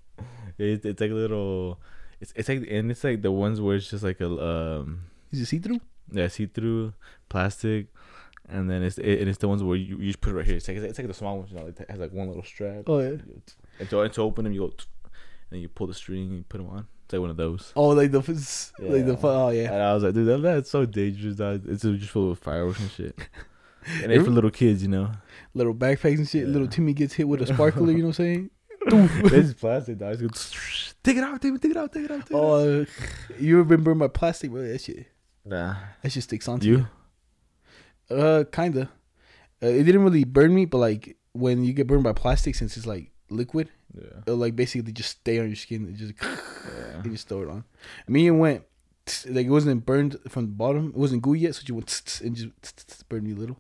It's it's like a little. It's it's like and it's like the ones where it's just like a um Is it see through? yeah see through plastic, and then it's it, and it's the ones where you, you just put it right here. It's like it's like the small ones, you know, like it has like one little strap. Oh yeah. And to, and to open them, you go, and you pull the string, and you put them on. It's like one of those. Oh, like the f- like the Yeah. oh yeah. And I was like, dude, that, that's so dangerous. Dog. It's just full of fireworks and shit. *laughs* and it's for little kids, you know. Little backpacks and shit. Yeah. Little Timmy gets hit with a sparkler. you know what I'm saying? This is plastic, dog. It's good. Take it out, take it, take it out, take it out. Take it out. Oh, you ever been burned by plastic, bro? That shit. Nah. That shit sticks onto You? you. Uh, kinda. Uh, it didn't really burn me, but like when you get burned by plastic, since it's like liquid, Yeah. it'll like basically just stay on your skin. It just *laughs* Yeah. you just throw it on. Me and went like it wasn't burned from the bottom. It wasn't gooey yet, so you went and just burned me a little.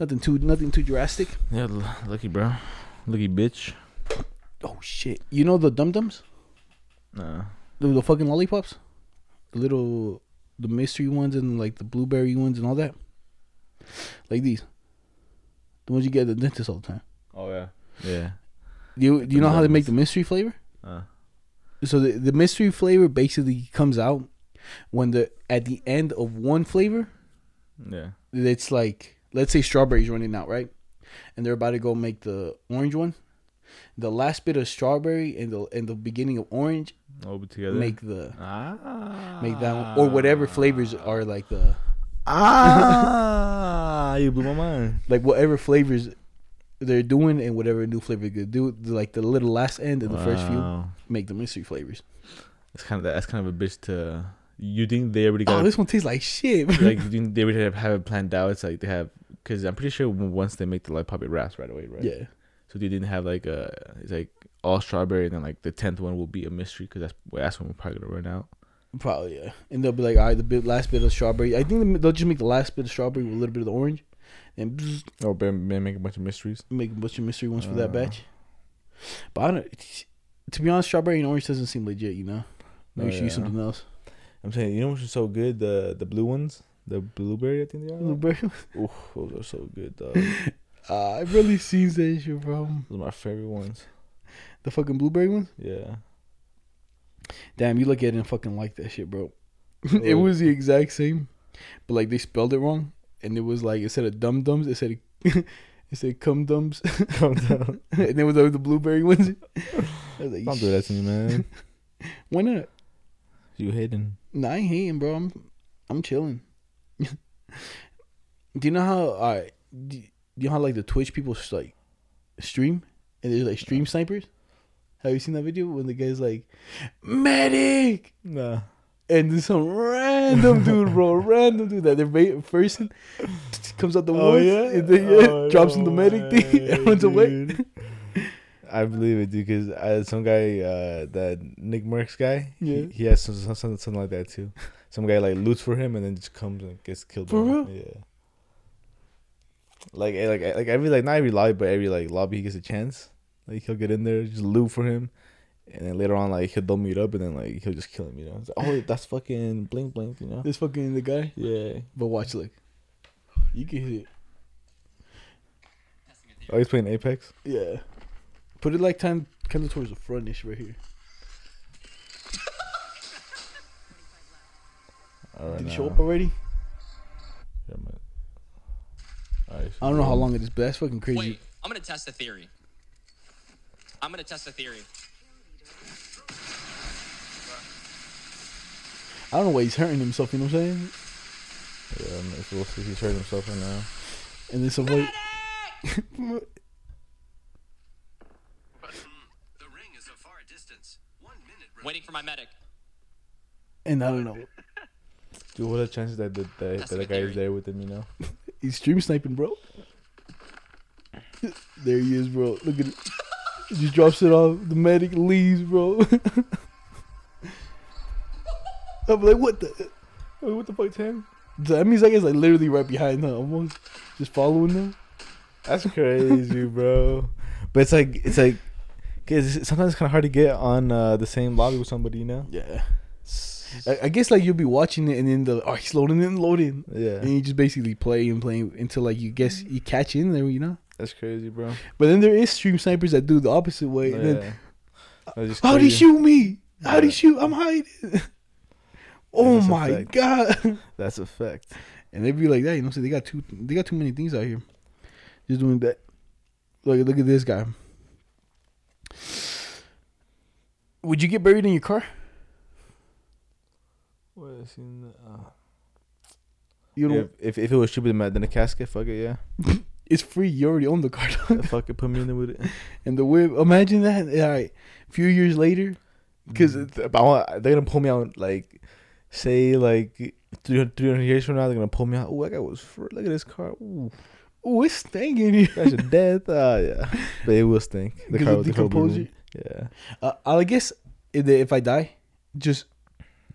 Nothing too nothing too drastic. Yeah, lucky, bro. Lucky bitch. Oh shit! You know the dum dums, Nah. the, the fucking lollipops, the little the mystery ones and like the blueberry ones and all that. Like these, the ones you get at the dentist all the time. Oh, yeah. Yeah. Do you do you know how they make the mystery flavor? Uh, So the the mystery flavor basically comes out when the at the end of one flavor yeah. it's like let's say strawberries running out, right? And they're about to go make the orange one. The last bit of strawberry and the and the beginning of orange All together. make the ah. make that one or whatever flavors are like the Ah, you blew my mind. *laughs* like whatever flavors they're doing and whatever new flavor they do like the little last end and the first few make the mystery flavors. It's kind of that's kind of a bitch to. You think they already got Oh, this one tastes like shit. like you think they already have, have it planned out? It's like they have because I'm pretty sure once they make the lollipop, it wraps right away, right? yeah. So they didn't have like a it's like all strawberry, and then like the tenth one will be a mystery because that's that's when we're probably gonna run out. Probably yeah, and they'll be like, all right, the bit, last bit of strawberry. I think they'll just make the last bit of strawberry with a little bit of the orange, and Or man, man make a bunch of mysteries. make a bunch of mystery ones for that Uh. batch. But I don't. To be honest, strawberry and orange doesn't seem legit. You know, maybe Oh, should use something else. I'm saying, you know which is so good? The the blue ones, the blueberry. I think they are. Blueberry. Ooh, those are so good, dog. *laughs* Uh, I've really seen that shit, bro. those are my favorite ones. The fucking blueberry ones. Yeah. Damn, you look at it and fucking like that shit, bro. *laughs* it was the exact same, but like they spelled it wrong, and it was like instead of dum dums, it said *laughs* it said cum dums, *laughs* and then was the the blueberry ones. I like, Don't do that to me, man. Why not? You hating? Nah, I ain't hating, bro. I'm I'm chilling. do you know how? All right. Do, do you know how like the Twitch people like stream and there's like stream snipers? Have you seen that video when the guy's like, medic, Nah. and then some random *laughs* dude, bro, random dude that they're ba- person comes out the Oh, woods, yeah? and then, yeah, Oh, drops in the medic thing, *laughs* and runs away. I believe it, dude. Because uh, some guy, uh, that Nick Mercs guy, Yeah. he, he has some, some, something, like that too. Some guy like loots for him and then just comes and gets killed. For by him. real? Yeah. Like, eh, like, eh, like every like not every lobby, but every like lobby he gets a chance. Like he'll get in there, just loot for him, and then later on like he'll they'll meet up and then like he'll just kill him. You know? Like, oh, that's fucking blink blink. You know? This fucking the guy. Yeah. But watch, like, you can hit it. Oh, he's playing Apex. Yeah. Put it like kind kind of towards the frontish right here. Did he show up already? Right, I don't know how long it is, but that's fucking crazy. Wait, I'm gonna test a theory. I'm gonna test a theory. I don't know why he's hurting himself. You know what I'm saying? Yeah, man, so we'll see. He's hurting himself right now. And then some boy. The ring is a far distance. One minute. Waiting for my medic. and I don't know. Dude, what are the chances that the, that, That's that a the good guy is there with him? You know. He's stream sniping, bro. there he is, bro. Look at it. He just drops it off. The medic leaves, bro. *laughs* I'm like, what the? What the fuck, Tim? That means that guy's like literally right behind her, almost just following them. That's crazy, bro. But it's like it's like, cause sometimes it's kind of hard to get on uh, the same lobby with somebody, you know. Yeah. I, I guess like you'll be watching it and then the oh he's loading and loading, Yeah, and you just basically play and play until like you guess you catch in there, you know. that's crazy, bro. But then there is stream snipers that do the opposite way. and then, Yeah. Just How'd he shoot me? How'd he shoot? I'm hiding. *laughs* oh my god! That's a fact. and they'd be like that, you know. So they got too they got too many things out here. Just doing that. Look, look at this guy. Would you get buried in your car? What I seen? Uh, You know, if, if if it was cheaper than than a casket, fuck it, yeah. *laughs* it's free. You already own the car. Yeah, fuck it, put me in there with it. *laughs* and the whip. Imagine that. All right, a few years later, because But they're gonna pull me out like, say like 300, 300 years from now, they're gonna pull me out. Oh, that guy was free. Look at this car. Ooh, oh, it's stinking here. that's a *laughs* death. Ah, yeah, but it will stink. The Because car, of the car will be decomposure? ruined. Yeah, Uh, I guess if, they- if I die, just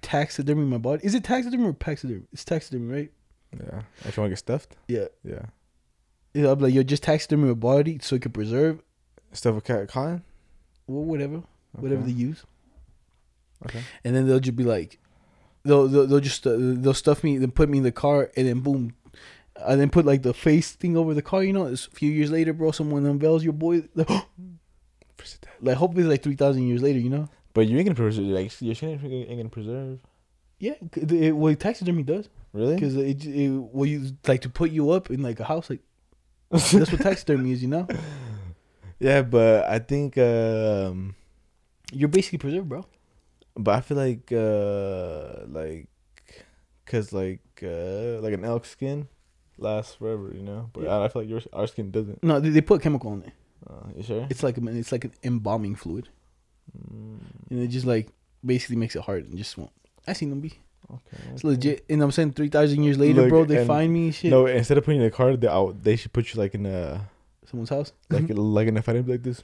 taxidermy my body. Is it taxidermy or taxidermy? It's taxidermy, right? yeah. If you want to get stuffed, Yeah. yeah. Yeah, I'm like, yo, just taxidermy my body so it can preserve, Stuff with cat cotton. well, whatever, whatever Okay. they use. Okay. And then they'll just be like, they'll they'll, they'll just uh, they'll stuff me, then put me in the car, and then boom, and then put like the face thing over the car. You know, it's a few years later, bro, someone unveils your boy. *gasps* Like, hopefully, like three thousand years later, you know. But you ain't gonna preserve. Like your shit ain't gonna preserve. Yeah, it, well, taxidermy does Really? because it, it well, you like to put you up in like a house, like that's what taxidermy is, you know. *laughs* yeah, but I think. um You're basically preserved, bro. But I feel like, uh like, cause like, uh like an elk skin lasts forever, you know. But I, I feel like your our skin doesn't. No, they, they put chemical on it. Uh, you sure? It's like a, it's like an embalming fluid, Mm. and it just like basically makes it hard and just won't. I seen them be. okay. It's legit, and I'm saying three thousand years later, Look, bro. They find me and shit. No, instead of putting you in a car, they out, they should put you like in a someone's house. like mm-hmm. like in a fighting like this,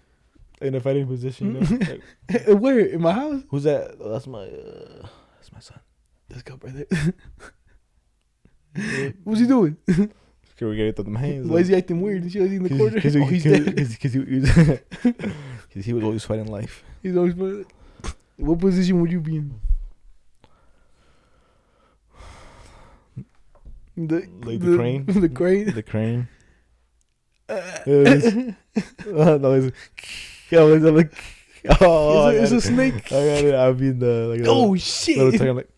in a fighting position. You know? Mm-hmm. like, *laughs* Where in my house? who's that? Oh, that's my uh, that's my son. Let's go, brother. What's he doing? *laughs* Okay, we gotta throw them hands. Why is he acting weird? Is he *laughs* in the corner? Because oh, he's dead. he, Because he was always fighting life. He's always. What position would you be in? The, Like the crane? *laughs* The crane. The crane. Uh. Uh, yeah, it's- *laughs* uh, oh, no, it's, oh, it's like, oh, it's, a, it's a snake. I got it. I'll be in the like. Oh little shit! I'm like,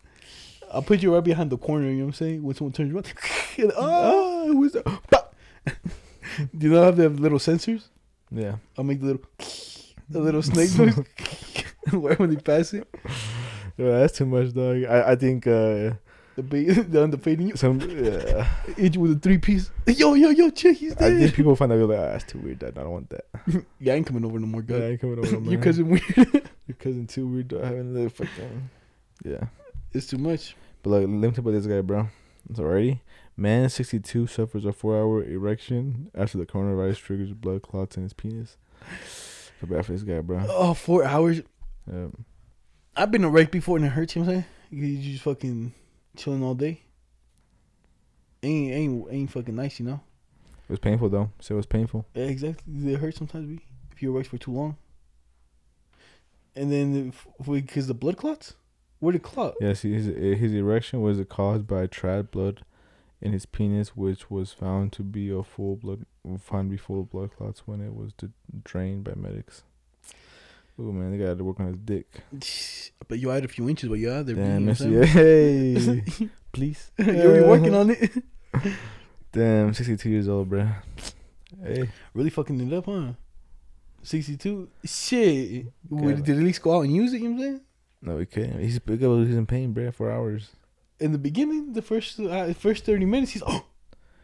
I'll put you right behind the corner. You know what I'm saying? When someone turns around, and, oh, who's that? *laughs* Do you not have the little sensors? yeah. I'll make the little, *laughs* the little snake *laughs* noise when they pass it. Yeah, that's too much, dog. I, I think uh, The ba- the under fading you, some yeah. you with a three piece. Yo, yo, yo, check, he's I think people find that like, ah, that's too weird. Dad. I don't want that. Yeah, I ain't coming over no more, Yeah, I ain't coming over. no Your more. cousin weird. your cousin too weird. Dog. Having the fucking yeah. It's too much. But like, let me talk about this guy, bro. It's already, man, sixty two suffers a four hour erection after the coronavirus triggers blood clots in his penis. Feel bad for this guy, bro. Oh, four hours. Yeah. I've been erect before and it hurts. You know what I'm saying? You just fucking chilling all day. Ain't ain't ain't fucking nice, you know. It was painful though. So it was painful. Yeah, exactly. It hurts sometimes. Be if you erect for too long. And then because the blood clots, where the clot? Yes, his his erection was caused by trad blood in his penis, which was found to be a full blood found to be full of blood clots when it was d- drained by medics. Oh man, they got to work on his dick. *sighs* But you add a few inches, but you out there. Damn, you know what I'm Messi, saying? hey, *laughs* please. *laughs* You're working on it. *laughs* Damn, sixty two years old, bro. Hey, really fucking it up, huh? Sixty two. Shit. Gotta- did at least go out and use it? You know what I'm saying? No, he can't. He's big. up, He's in pain, bro, for hours. In the beginning, the first uh, first thirty minutes, he's oh,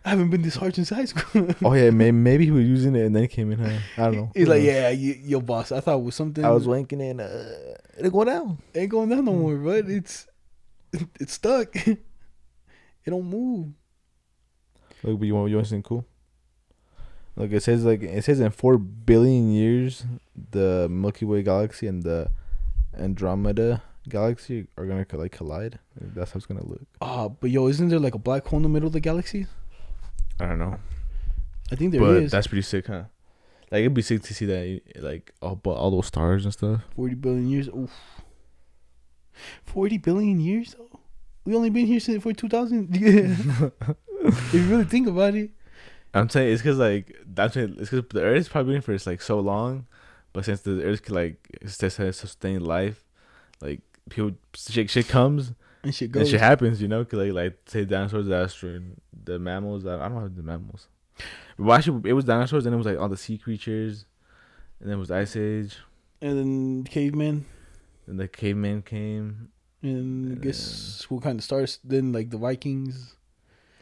I haven't been this hard since high school. *laughs* Oh yeah, maybe, maybe he was using it and then it came in. Huh? I don't know. he's Who like, knows? yeah, you, yo, boss. I thought it was something. I was wanking and uh, it go down. ain't going down no more, but it's *laughs* it's stuck. *laughs* it don't move. Look, but you want you want something cool? Look, it says like it says in four billion years, the Milky Way galaxy and the Andromeda galaxy are gonna like collide. That's how it's gonna look. Ah, but yo, isn't there like a black hole in the middle of the galaxy? I don't know, I think there is. but that's pretty sick, huh? Like it'd be sick to see that, like all but all those stars and stuff. Forty billion years. Oof. Forty billion years though. We only been here since for two thousand. *laughs* Yeah. *laughs* if you really think about it. I'm saying it's because like that's what, it's because the Earth's probably been for like so long, but since the Earth like sus- sustain life, like people shit shit comes And shit goes. and shit happens, you know. 'Cause, like like say dinosaurs, the astro, the mammals. I I don't know the mammals. Well, actually, it was dinosaurs, and it was like all the sea creatures, and then it was ice age, and then cavemen. and the cavemen came. And I guess what kind of stars? Then like the Vikings,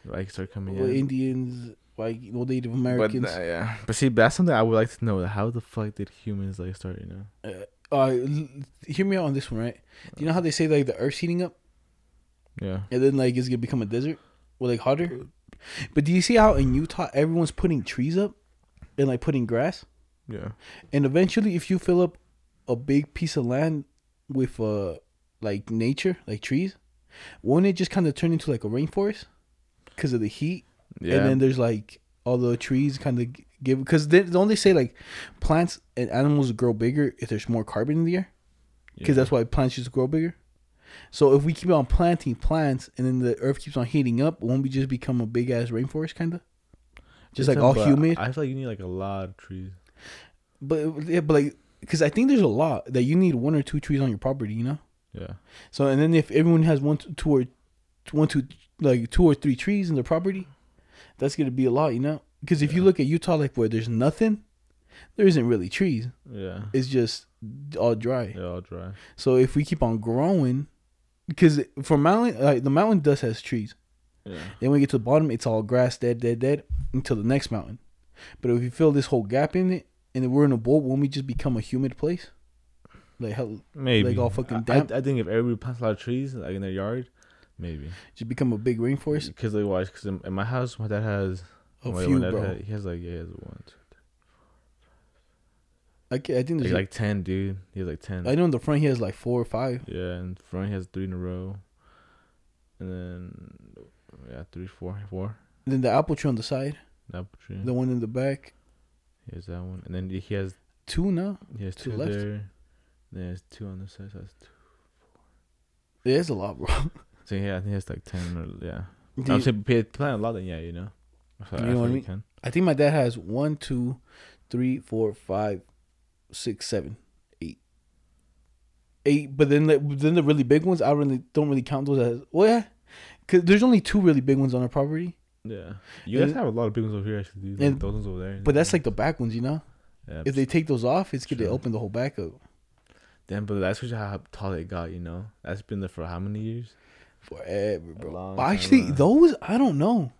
Vikings start coming. Indians, like well, Native But Americans. uh, yeah, but see, that's something I would like to know. How the fuck did humans like start? You know? uh, l- hear me out on this one, right? Do you know how they say like the Earth's heating up, Yeah. and then like it's gonna become a desert, or like hotter? But do you see how in Utah everyone's putting trees up, and like putting grass, Yeah. and eventually if you fill up a big piece of land with uh like nature, like trees, won't it just kind of turn into like a rainforest because of the heat? Yeah. And then there's like all the trees kind of give because they don't they say like plants and animals grow bigger if there's more carbon in the air because Yeah. that's why plants just grow bigger. So if we keep on planting plants and then the earth keeps on heating up, won't we just become a big ass rainforest kind of? Just like all humid, I feel like you need like a lot of trees. but yeah, but like because I think there's a lot that you need one or two trees on your property, you know. Yeah. So and then if everyone has one, two or one, two, like two or three trees in their property, that's gonna be a lot, you know. Because if you look at Utah, like where there's nothing, there isn't really trees. Yeah. It's just all dry. They're all dry. So if we keep on growing, because for mountain, like the mountain dust has trees. Yeah. Then when we get to the bottom, it's all grass, dead, dead, dead, until the next mountain. But if you fill this whole gap in it, and we're in a bowl, won't we just become a humid place? Like hell, Maybe. Like all fucking damp? I, I think if everybody plants a lot of trees like in their yard, maybe. just become a big rainforest. Because like watch, because in, in my house, my dad has. A my- few, bro. had- he has like yeah, he has one, two, I, I think like, there's like ten, dude. He has like ten. I know in the front he has like four or five. Yeah, and front he has three in a row, and then yeah, three, four, four. And then the apple tree on the side, Apple tree. the one in the back, He has that one, and then he has two now. he has To two left. there. Has two on the side. So that's two. four. it's a lot, bro. *laughs* So yeah, I think has like ten. Or, yeah, Do I'm you- saying pay- plant a lot. Then yeah, you know. I You I know what I mean? Can. I think my dad has one, two, three, four, five, six, seven, eight, eight. But then, the, then the really big ones, I really don't really count those as well. Yeah, cause there's only two really big ones on our property, Yeah, you guys And- have a lot of big ones over here actually. And- Like, those ones over there. but that's like the back ones, you know. yeah, If they take those off, it's gonna open the whole back up Damn, but that's just how tall it got. You know, that's been there for how many years? Forever, bro. long time, actually, those I don't know.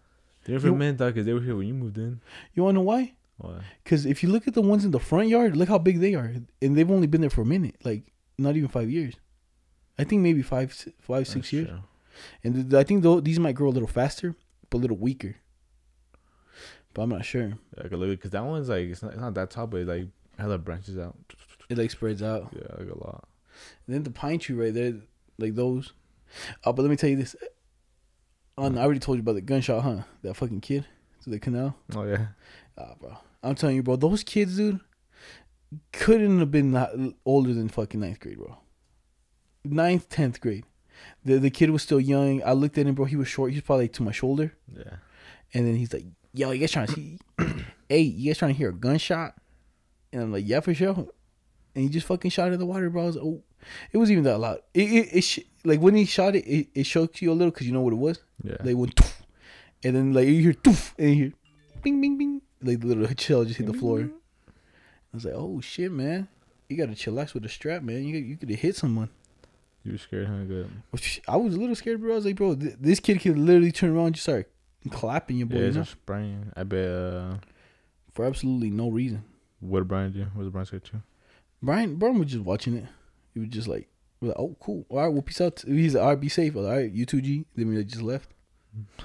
They were for You- a minute, dog, because they were here when you moved in. You wanna know why? Why? Because if you look at the ones in the front yard, look how big they are, and they've only been there for a minute, like not even five years. I think maybe five, si- five, six That's years. true. And th- I think though these might grow a little faster, but a little weaker. But I'm not sure. Like a little, because that one's like it's not, it's not that tall, but it like hella branches out. It like spreads out. Yeah, like a lot. And then the pine tree right there, like those. Oh, but let me tell you this. On, I already told you about the gunshot, huh? That fucking kid to the canal. Oh yeah. Ah, bro. I'm telling you, bro. Those kids, dude, couldn't have been not older than fucking ninth grade, bro. Ninth, tenth grade. The the kid was still young. I looked at him, bro. He was short. He was probably like to my shoulder. Yeah. And then he's like, "Yo, you guys trying to see? *clears throat* hey, you guys trying to hear a gunshot?" And I'm like, "Yeah, for sure." And he just fucking shot in the water, bro. I was like, oh, it wasn't even that loud. It, it, it sh- like when he shot it, it, it shook you a little because you know what it was. Yeah. Like went, "Toof," and then like you hear "Toof," and you hear, "Bing, bing, bing." Like the little *laughs* shell just hit the floor. I was like, "Oh shit, man! You gotta chillax with the strap, man. You you could have hit someone." You were scared, huh? Good. I was a little scared, bro. I was like, bro, th- this kid could literally turn around and just start clapping your boy, Yeah, you know, spraying. I bet. Uh, for absolutely no reason. what did Brian do? What did Brian say too? Brian, Brian was just watching it. He was just like, we're like, oh, cool. All right, well, peace out. He's like, all right, be safe. I was like, all right, you two G. Then we just left.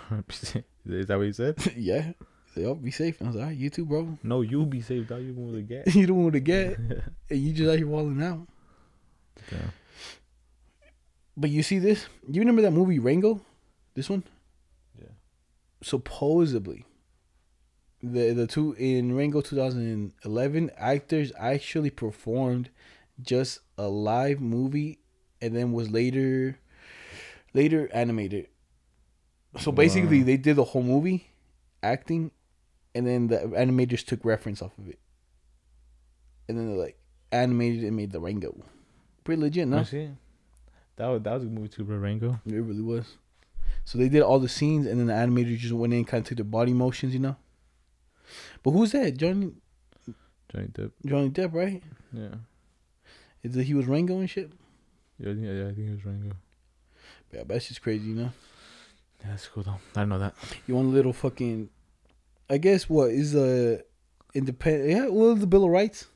*laughs* Is that what he said? *laughs* yeah. He's like, oh, be safe. And I was like, all right, you too, bro. No, you be safe, dog. You going to get. you don't want to get, and you just out here walling out. But you see this? You remember that movie Rango? This one? Yeah. Supposedly, the the two in Rango 2011 actors actually performed just a live movie, and then was later later animated. So basically, Wow. they did the whole movie, acting, and then the animators took reference off of it, and then they like animated and made the Rango. Pretty legit, no? See. That was that was a movie too, bro. Rango. It really was. So they did all the scenes, and then the animators just went in, kind of took the body motions, you know. But who's that? Johnny Johnny Depp. Johnny Depp, right? Yeah. Is it he was Rango and shit? Yeah, I think, yeah, I think it was Rango. Yeah, that's just crazy, you know. Yeah, that's cool though. I know that. You want a little fucking? I guess what is a independent? Yeah, well, the Bill of Rights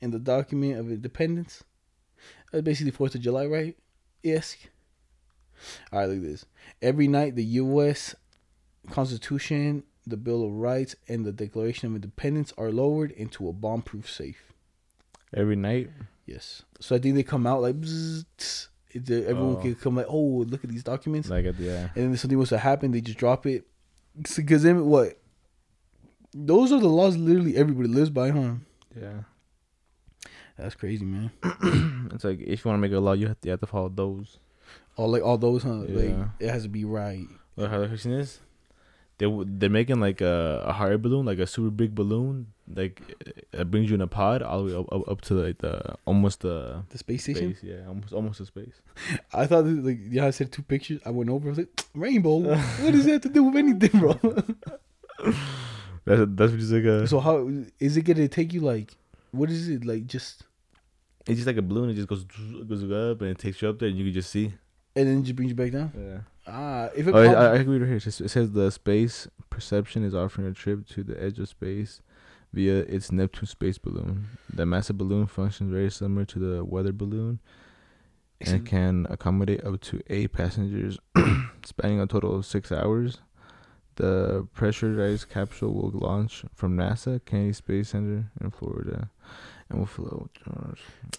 and the document of independence. That's basically Fourth of July, right? Yes. All right, look at this. Every night, the U.S. Constitution, the Bill of Rights, and the Declaration of Independence are lowered into a bomb-proof safe. Every night. Yes. So I think they come out like tss. It- uh, everyone Oh. can come like, oh, look at these documents. Like yeah. and then something was to happen, they just drop it. Because then what? Those are the laws literally everybody lives by, huh? Yeah. That's crazy, man. *clears throat* it's like if you want to make a law, you have to, you have to follow those. All like all those, huh? Like Yeah. it has to be right. Look how the seen this. They they're making like a, a hot air balloon, like a super big balloon, like uh, it brings you in a pod all the way up up, up to like the almost the The space station. space. Yeah, almost almost the space. *laughs* I thought that, like yeah, I said two pictures. I went over. I was like, rainbow. what does that have to do with anything, bro? *laughs* That's that's just like a. so how is it gonna take you? Like, what is it like? Just It's just like a balloon. It just goes goes up and it takes you up there, and you can just see. and then it just brings you back down. Yeah. Ah, if it Oh, I, I agree right here. It says, the space perception is offering a trip to the edge of space via its Neptune space balloon. The massive balloon functions very similar to the weather balloon and can accommodate up to eight passengers, *clears throat* spanning a total of six hours. The pressurized capsule will launch from NASA Kennedy Space Center in Florida, and will float.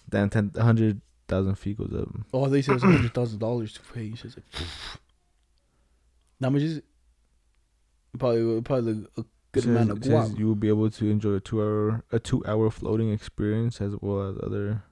Then 10 100,000 feet goes up. Oh, they said it was hundred thousand dollars to pay. She was like, *sniffs* how much is? Probably, probably a good Says- amount of it says guap. you will be able to enjoy a two hour a two hour floating experience as well as other.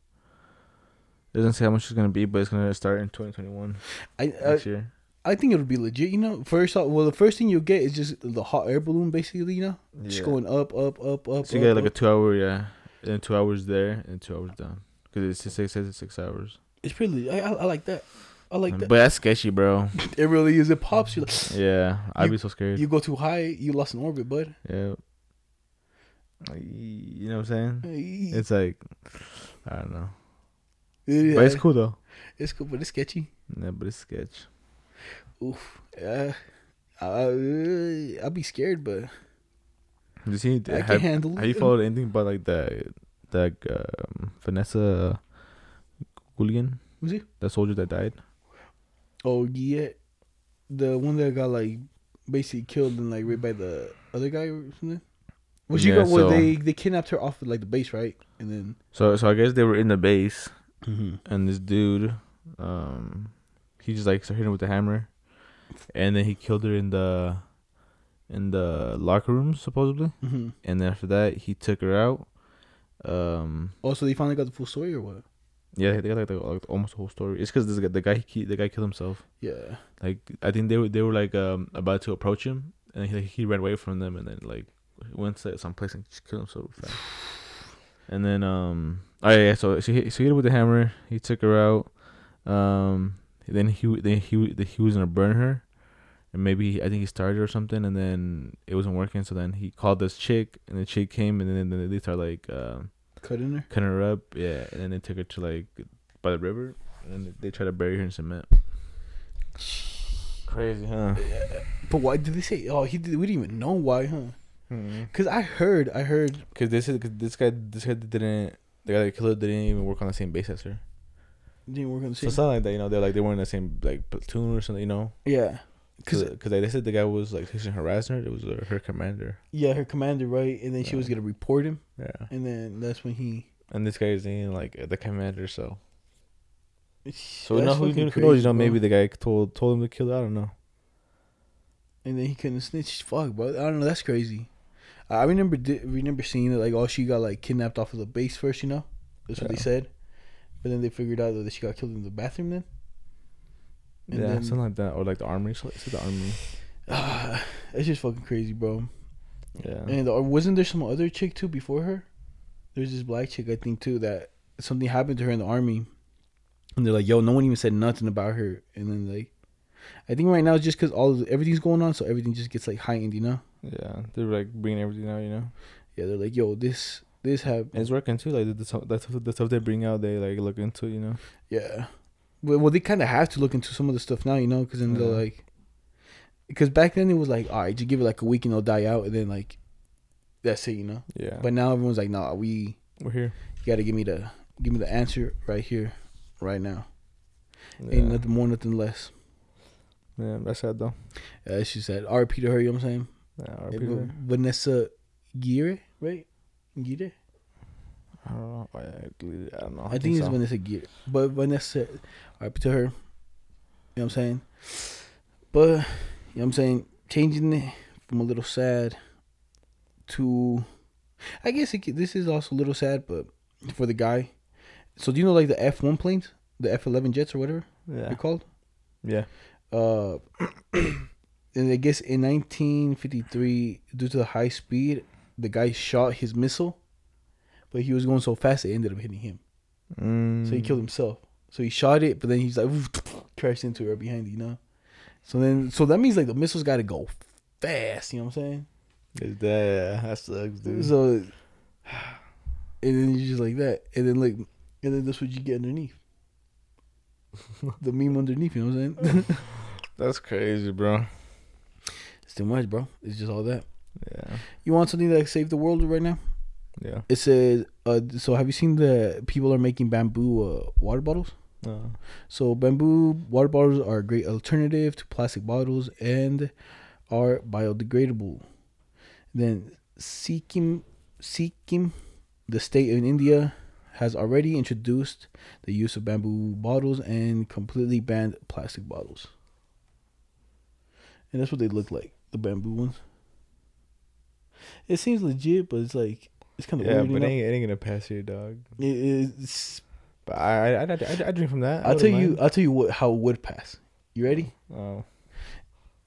It doesn't say how much it's gonna be, but it's gonna start in 2021 I, I year. I think it'll be legit. You know, first off, well, the first thing you'll get is just the hot air balloon, basically. You know, just going up, up, up, up. So you get up, like a two hour, yeah, and then two hours there and two hours down because it says it says it's six hours. It's pretty. I, I, I like that. I like that. But that's sketchy, bro. *laughs* it really is. It pops. You like, Yeah, I'd You- be so scared. you go too high, you lost an orbit, bud. yeah. You know what I'm saying? It's, like I don't know, yeah, but it's cool though. It's cool, but it's sketchy. Yeah, but it's sketch. Oof. Yeah. Uh, I'll be scared, but You see, I have, can handle it. have you followed anything about like that that um, Vanessa Gulligan, Was he? The soldier that died? Oh yeah, the one that got like basically killed and like raped by the other guy or something. Was she Yeah, got? Well, so- they they kidnapped her off of like the base, right? And then So so I guess they were in the base, mm-hmm. and this dude, um, he just like started hitting with the hammer, and then he killed her in the in the locker room supposedly, Mm-hmm. and then after that he took her out. Um, Oh, so they finally got the full story or what? Yeah, they got like, the, like almost the whole story. It's because this guy, the guy he the guy killed himself. Yeah. Like I think they were they were like um about to approach him, and he he ran away from them, and then like went to some place and just killed himself. Fast. *sighs* And then um oh yeah, so she hit, so he hit her with the hammer. He took her out. Um then he then he he was gonna burn her, and maybe I think he started or something, and then it wasn't working. So then he called this chick, and the chick came, and then, then they started like um Cut in there. cutting her up. Yeah, and then they took her to like by the river. and they try to bury her in cement. Crazy, huh? But why did they say? Oh, he did. We didn't even know why, huh? Because Cause I heard, I heard. this is cause this guy, this guy didn't. The guy that killed her didn't even work on the same base as her. Didn't work on the same. So same. something like that, you know. They're like they weren't in the same like platoon or something, you know. yeah, Because cause they said the guy was like harassing her. It was uh, her commander. yeah, her commander, right? And then she was gonna report him, Yeah. and then that's when he. And this guy is in like the commander, so so That's know who, who knows? You know, bro. maybe the guy told told him to kill. her, I don't know. And then he couldn't snitch. Fuck, bro. I don't know. That's crazy. I remember di- remember seeing it like oh she got like kidnapped off of the base first, you know. That's what they said. But then they figured out that she got killed in the bathroom. Then. And yeah, then- something like that, or like the army. So it's the army. Ah, *sighs* it's just fucking crazy, bro. Yeah. And uh, wasn't there some other chick too before her? There's this black chick I think too that something happened to her in the army, and they're like, "Yo, no one even said nothing about her." And then like, I think right now it's just because all everything's going on, so everything just gets like heightened, you know? Yeah, they're like bringing everything out, you know. Yeah, they're like, "Yo, this this have And it's working too. Like the, the, the stuff they bring out, they like look into, you know. yeah." Well, they kind of have to look into some of the stuff now, you know, because then they're like, because back then it was like, all right, just give it like a week and it'll die out, and then like, that's it, you know. Yeah. But now everyone's like, "Nah, we we're here. you got to give me the give me the answer right here, right now." Yeah. Ain't nothing more, nothing less. yeah, that's sad though. Yeah, she said, RP to her, you know what I'm saying? Yeah, Yeah, RP but there. Vanessa Gire, right? Gire? I don't know. I, I don't know. I, think, it's so. Vanessa Gire. But Vanessa, RP to her. You know what I'm saying? But, you know what I'm saying? Changing it from a little sad to. I guess it, this is also a little sad, but for the guy. So, do you know like the F1 planes? The F 11 jets or whatever Yeah. they're called? Yeah. uh *clears throat* and I guess in 1953 due to the high speed the guy shot his missile but he was going so fast it ended up hitting him Mm. so he killed himself so he shot it but then he's like *tsk* crashed into her behind you know so then so that means like the missile's got to go fast you know what I'm saying Is that yeah, that sucks, dude. so *sighs* and then you're just like that and then like and then that's what you get underneath *laughs* the meme underneath you know what I'm saying *laughs* *laughs* That's crazy, bro. it's too much bro it's just all that Yeah. You want something that save the world right now? Yeah. It says, uh, so have you seen the people are making bamboo uh, water bottles? Uh, So bamboo water bottles are a great alternative to plastic bottles and are biodegradable. Then Sikkim, Sikkim, the state in India, has already introduced the use of bamboo bottles and completely banned plastic bottles. And that's what they look like, the bamboo ones. It seems legit, but it's like it's kind of yeah, weird. but it ain't, it ain't gonna pass here, dog. It- it's But I I, I, I, I drink from that. I I'll tell wouldn't you. I'll tell you what how it would pass. You ready? Oh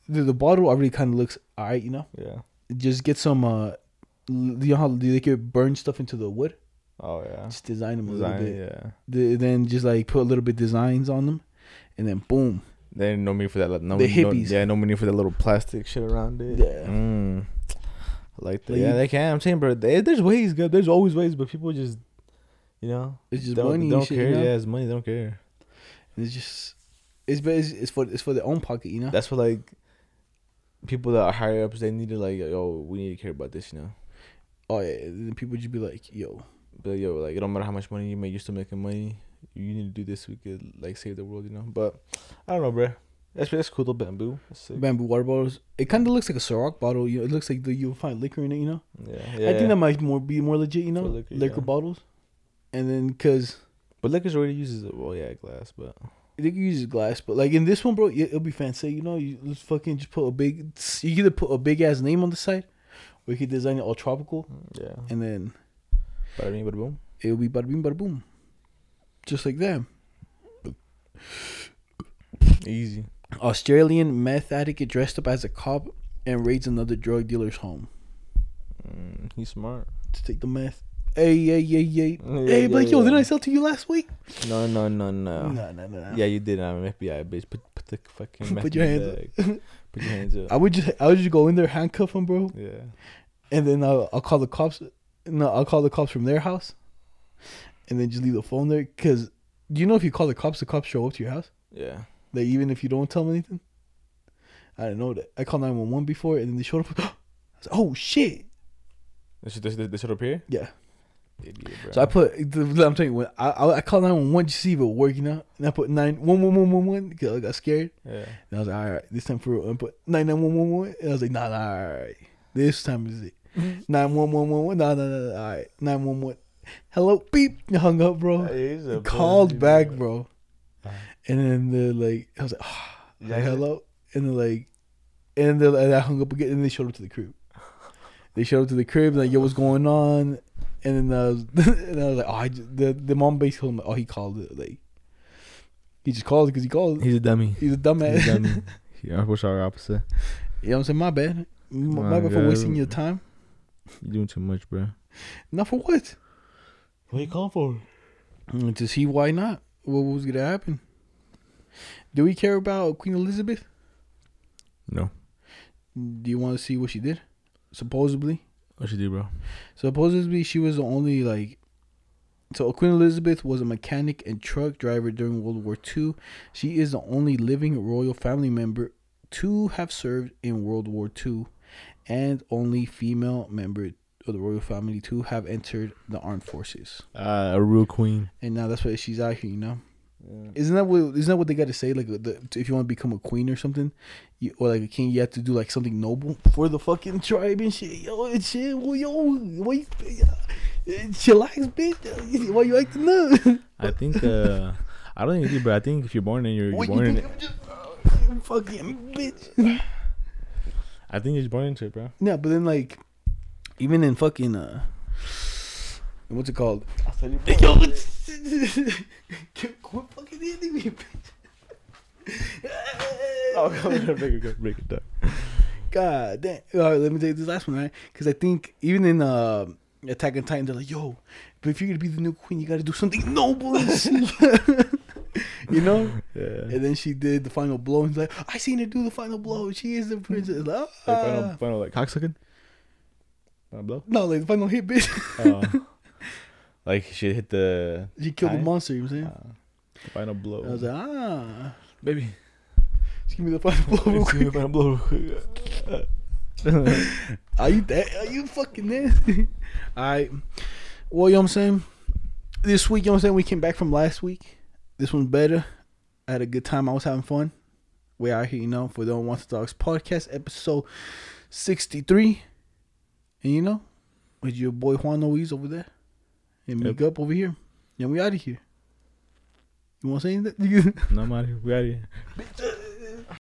The, the bottle already kind of looks alright. You know, yeah. just get some. uh You know how they can burn stuff into the wood? Oh yeah. Just design them a little bit. yeah. The, then just like put a little bit designs on them, and then boom. They no need for that. No, The no- hippies. yeah, no need for that little plastic shit around it. Yeah. Mm. I like that. Like yeah, they can. I'm saying, bro. They, there's ways, good. There's always ways, but people just, you know, It's just don't, money and Don't care. you know? Yeah, it's money. They don't care. And it's just it's but it's, it's for it's for their own pocket. You know. That's what like people that are higher ups. They need to like, yo, we need to care about this. You know, oh yeah. And then people just be like, yo. but yo, like it don't matter how much money you make. You're still making money. You need to do this. We could like save the world. You know, but I don't know, bro. That's that's cool. The bamboo. Bamboo water bottles. It kind of looks like a Ciroc bottle. You know, it looks like the, you'll find liquor in it. You know. Yeah, I yeah. think that might more be more legit. You know, For liquor, liquor, yeah. bottles. And then because But liquor's already uses it. Well, yeah, glass, but they can use glass, but like in this one, bro, it- it'll be fancy. You know, you just fucking just put a big. You either put a big ass name on the side, or you could design it all tropical, yeah. and then Bada bing, bada boom. it'll be bada bing, bada boom, just like that. Easy. Australian meth addict dressed up as a cop and raids another drug dealer's home Mm, he's smart. to take the meth. Hey, hey, hey, hey. Yeah, hey, yeah, Blake, yo, yeah. didn't I sell to you last week? No, no, no, no. No, no, no. No. Yeah, you did. I'm FBI, bitch. Put put the fucking. *laughs* Put your hands bag. Put your hands up. *laughs* I would just, I would just go in there, handcuff him, bro, yeah. and then I'll, I'll call the cops. No, I'll call the cops from their house, and then just leave the phone there. Cause Do you know if you call the cops, the cops show up to your house? Yeah. Like even if you don't tell them anything. I didn't know that. I called nine one one before, and then they showed up. *gasps* I was like, oh shit! They should, they, they should appear. Yeah. Idiot, bro. So I put. I'm telling you, when I I, I called nine one one just to see if it was working out, and I put nine one one one one one because I got scared. yeah. And I was like, all right, this time for real. And I put nine nine one one one. And I was like, nah, nah, all right, this time is it. *laughs* Nine one one one one. Nah, nah, nah, nah, all right. Nine one one. Hello, beep. I hung up, bro. A Called back, bro. bro. Uh-huh. And then the like, I was like, ah, Yeah. like, hello. And then like, and then and I hung up again. And they showed up to the crib. They showed up to the crib like, yo, what's going on? And then I was, *laughs* and I was like, oh, I just, the the mom basically told him, oh, he called it like, he just called because he called. He's a dummy. He's a dumbass. He's a dummy. *laughs* yeah, I wish I were opposite. You know what I'm saying? My bad. My, My my bad for wasting your time. You're doing too much, bro. Not for what? What are you calling for? Mm, To see why not. What was gonna happen? Do we care about Queen Elizabeth? No. Do you want to see what she did? Supposedly, What you do, bro? supposedly she was the only like. So Queen Elizabeth was a mechanic and truck driver during World War II. She is the only living royal family member to have served in World War II, and only female member of the royal family to have entered the armed forces. Uh, a real queen. and now that's why she's out here. You know, isn't that what isn't that what they got to say? Like, the, if you want to become a queen or something, you, or like a king, you have to do like something noble for the fucking tribe and shit. Yo, and shit. Well, yo, why you, chillax, bitch? Why you acting up? *laughs* I think. uh I don't think you do, but I think if you're born in, you're, you're What born you in it. Just uh, fucking bitch? I think you're born into it, bro. Yeah, but then like, even in fucking uh, what's it called? Yo, quit fucking hitting me, bitch. Oh, come on, break it, go, break it down. God damn. All right, let me take this last one, right? Because I think even in uh, Attack on Titan, they're like, yo, but if you're going to be the new queen, you got to do something noble *laughs* you know? Yeah. And then she did the final blow. And he's like, I seen her do the final blow. She is the princess. Like, Like, ah. final, final, like cocksucking. Final blow. No, like the final hit, bitch. Oh. Like she hit the she killed the monster, you know what I'm saying? uh, final blow. I was like, ah. baby. Just give me the final blow real Give me the final blow. real quick. *laughs* Are you that? Are you fucking nasty? *laughs* All right. Well, you know what I'm saying? This week, you know what I'm saying? We came back from last week. This one's better. I had a good time. I was having fun. We out here, you know, for the Don't Dogs podcast, episode 63. And, you know, with your boy Juan Luis over there. And Yep. Meek up over here. And we out of here. You want to say anything? *laughs* no, I'm out of here. We out of here.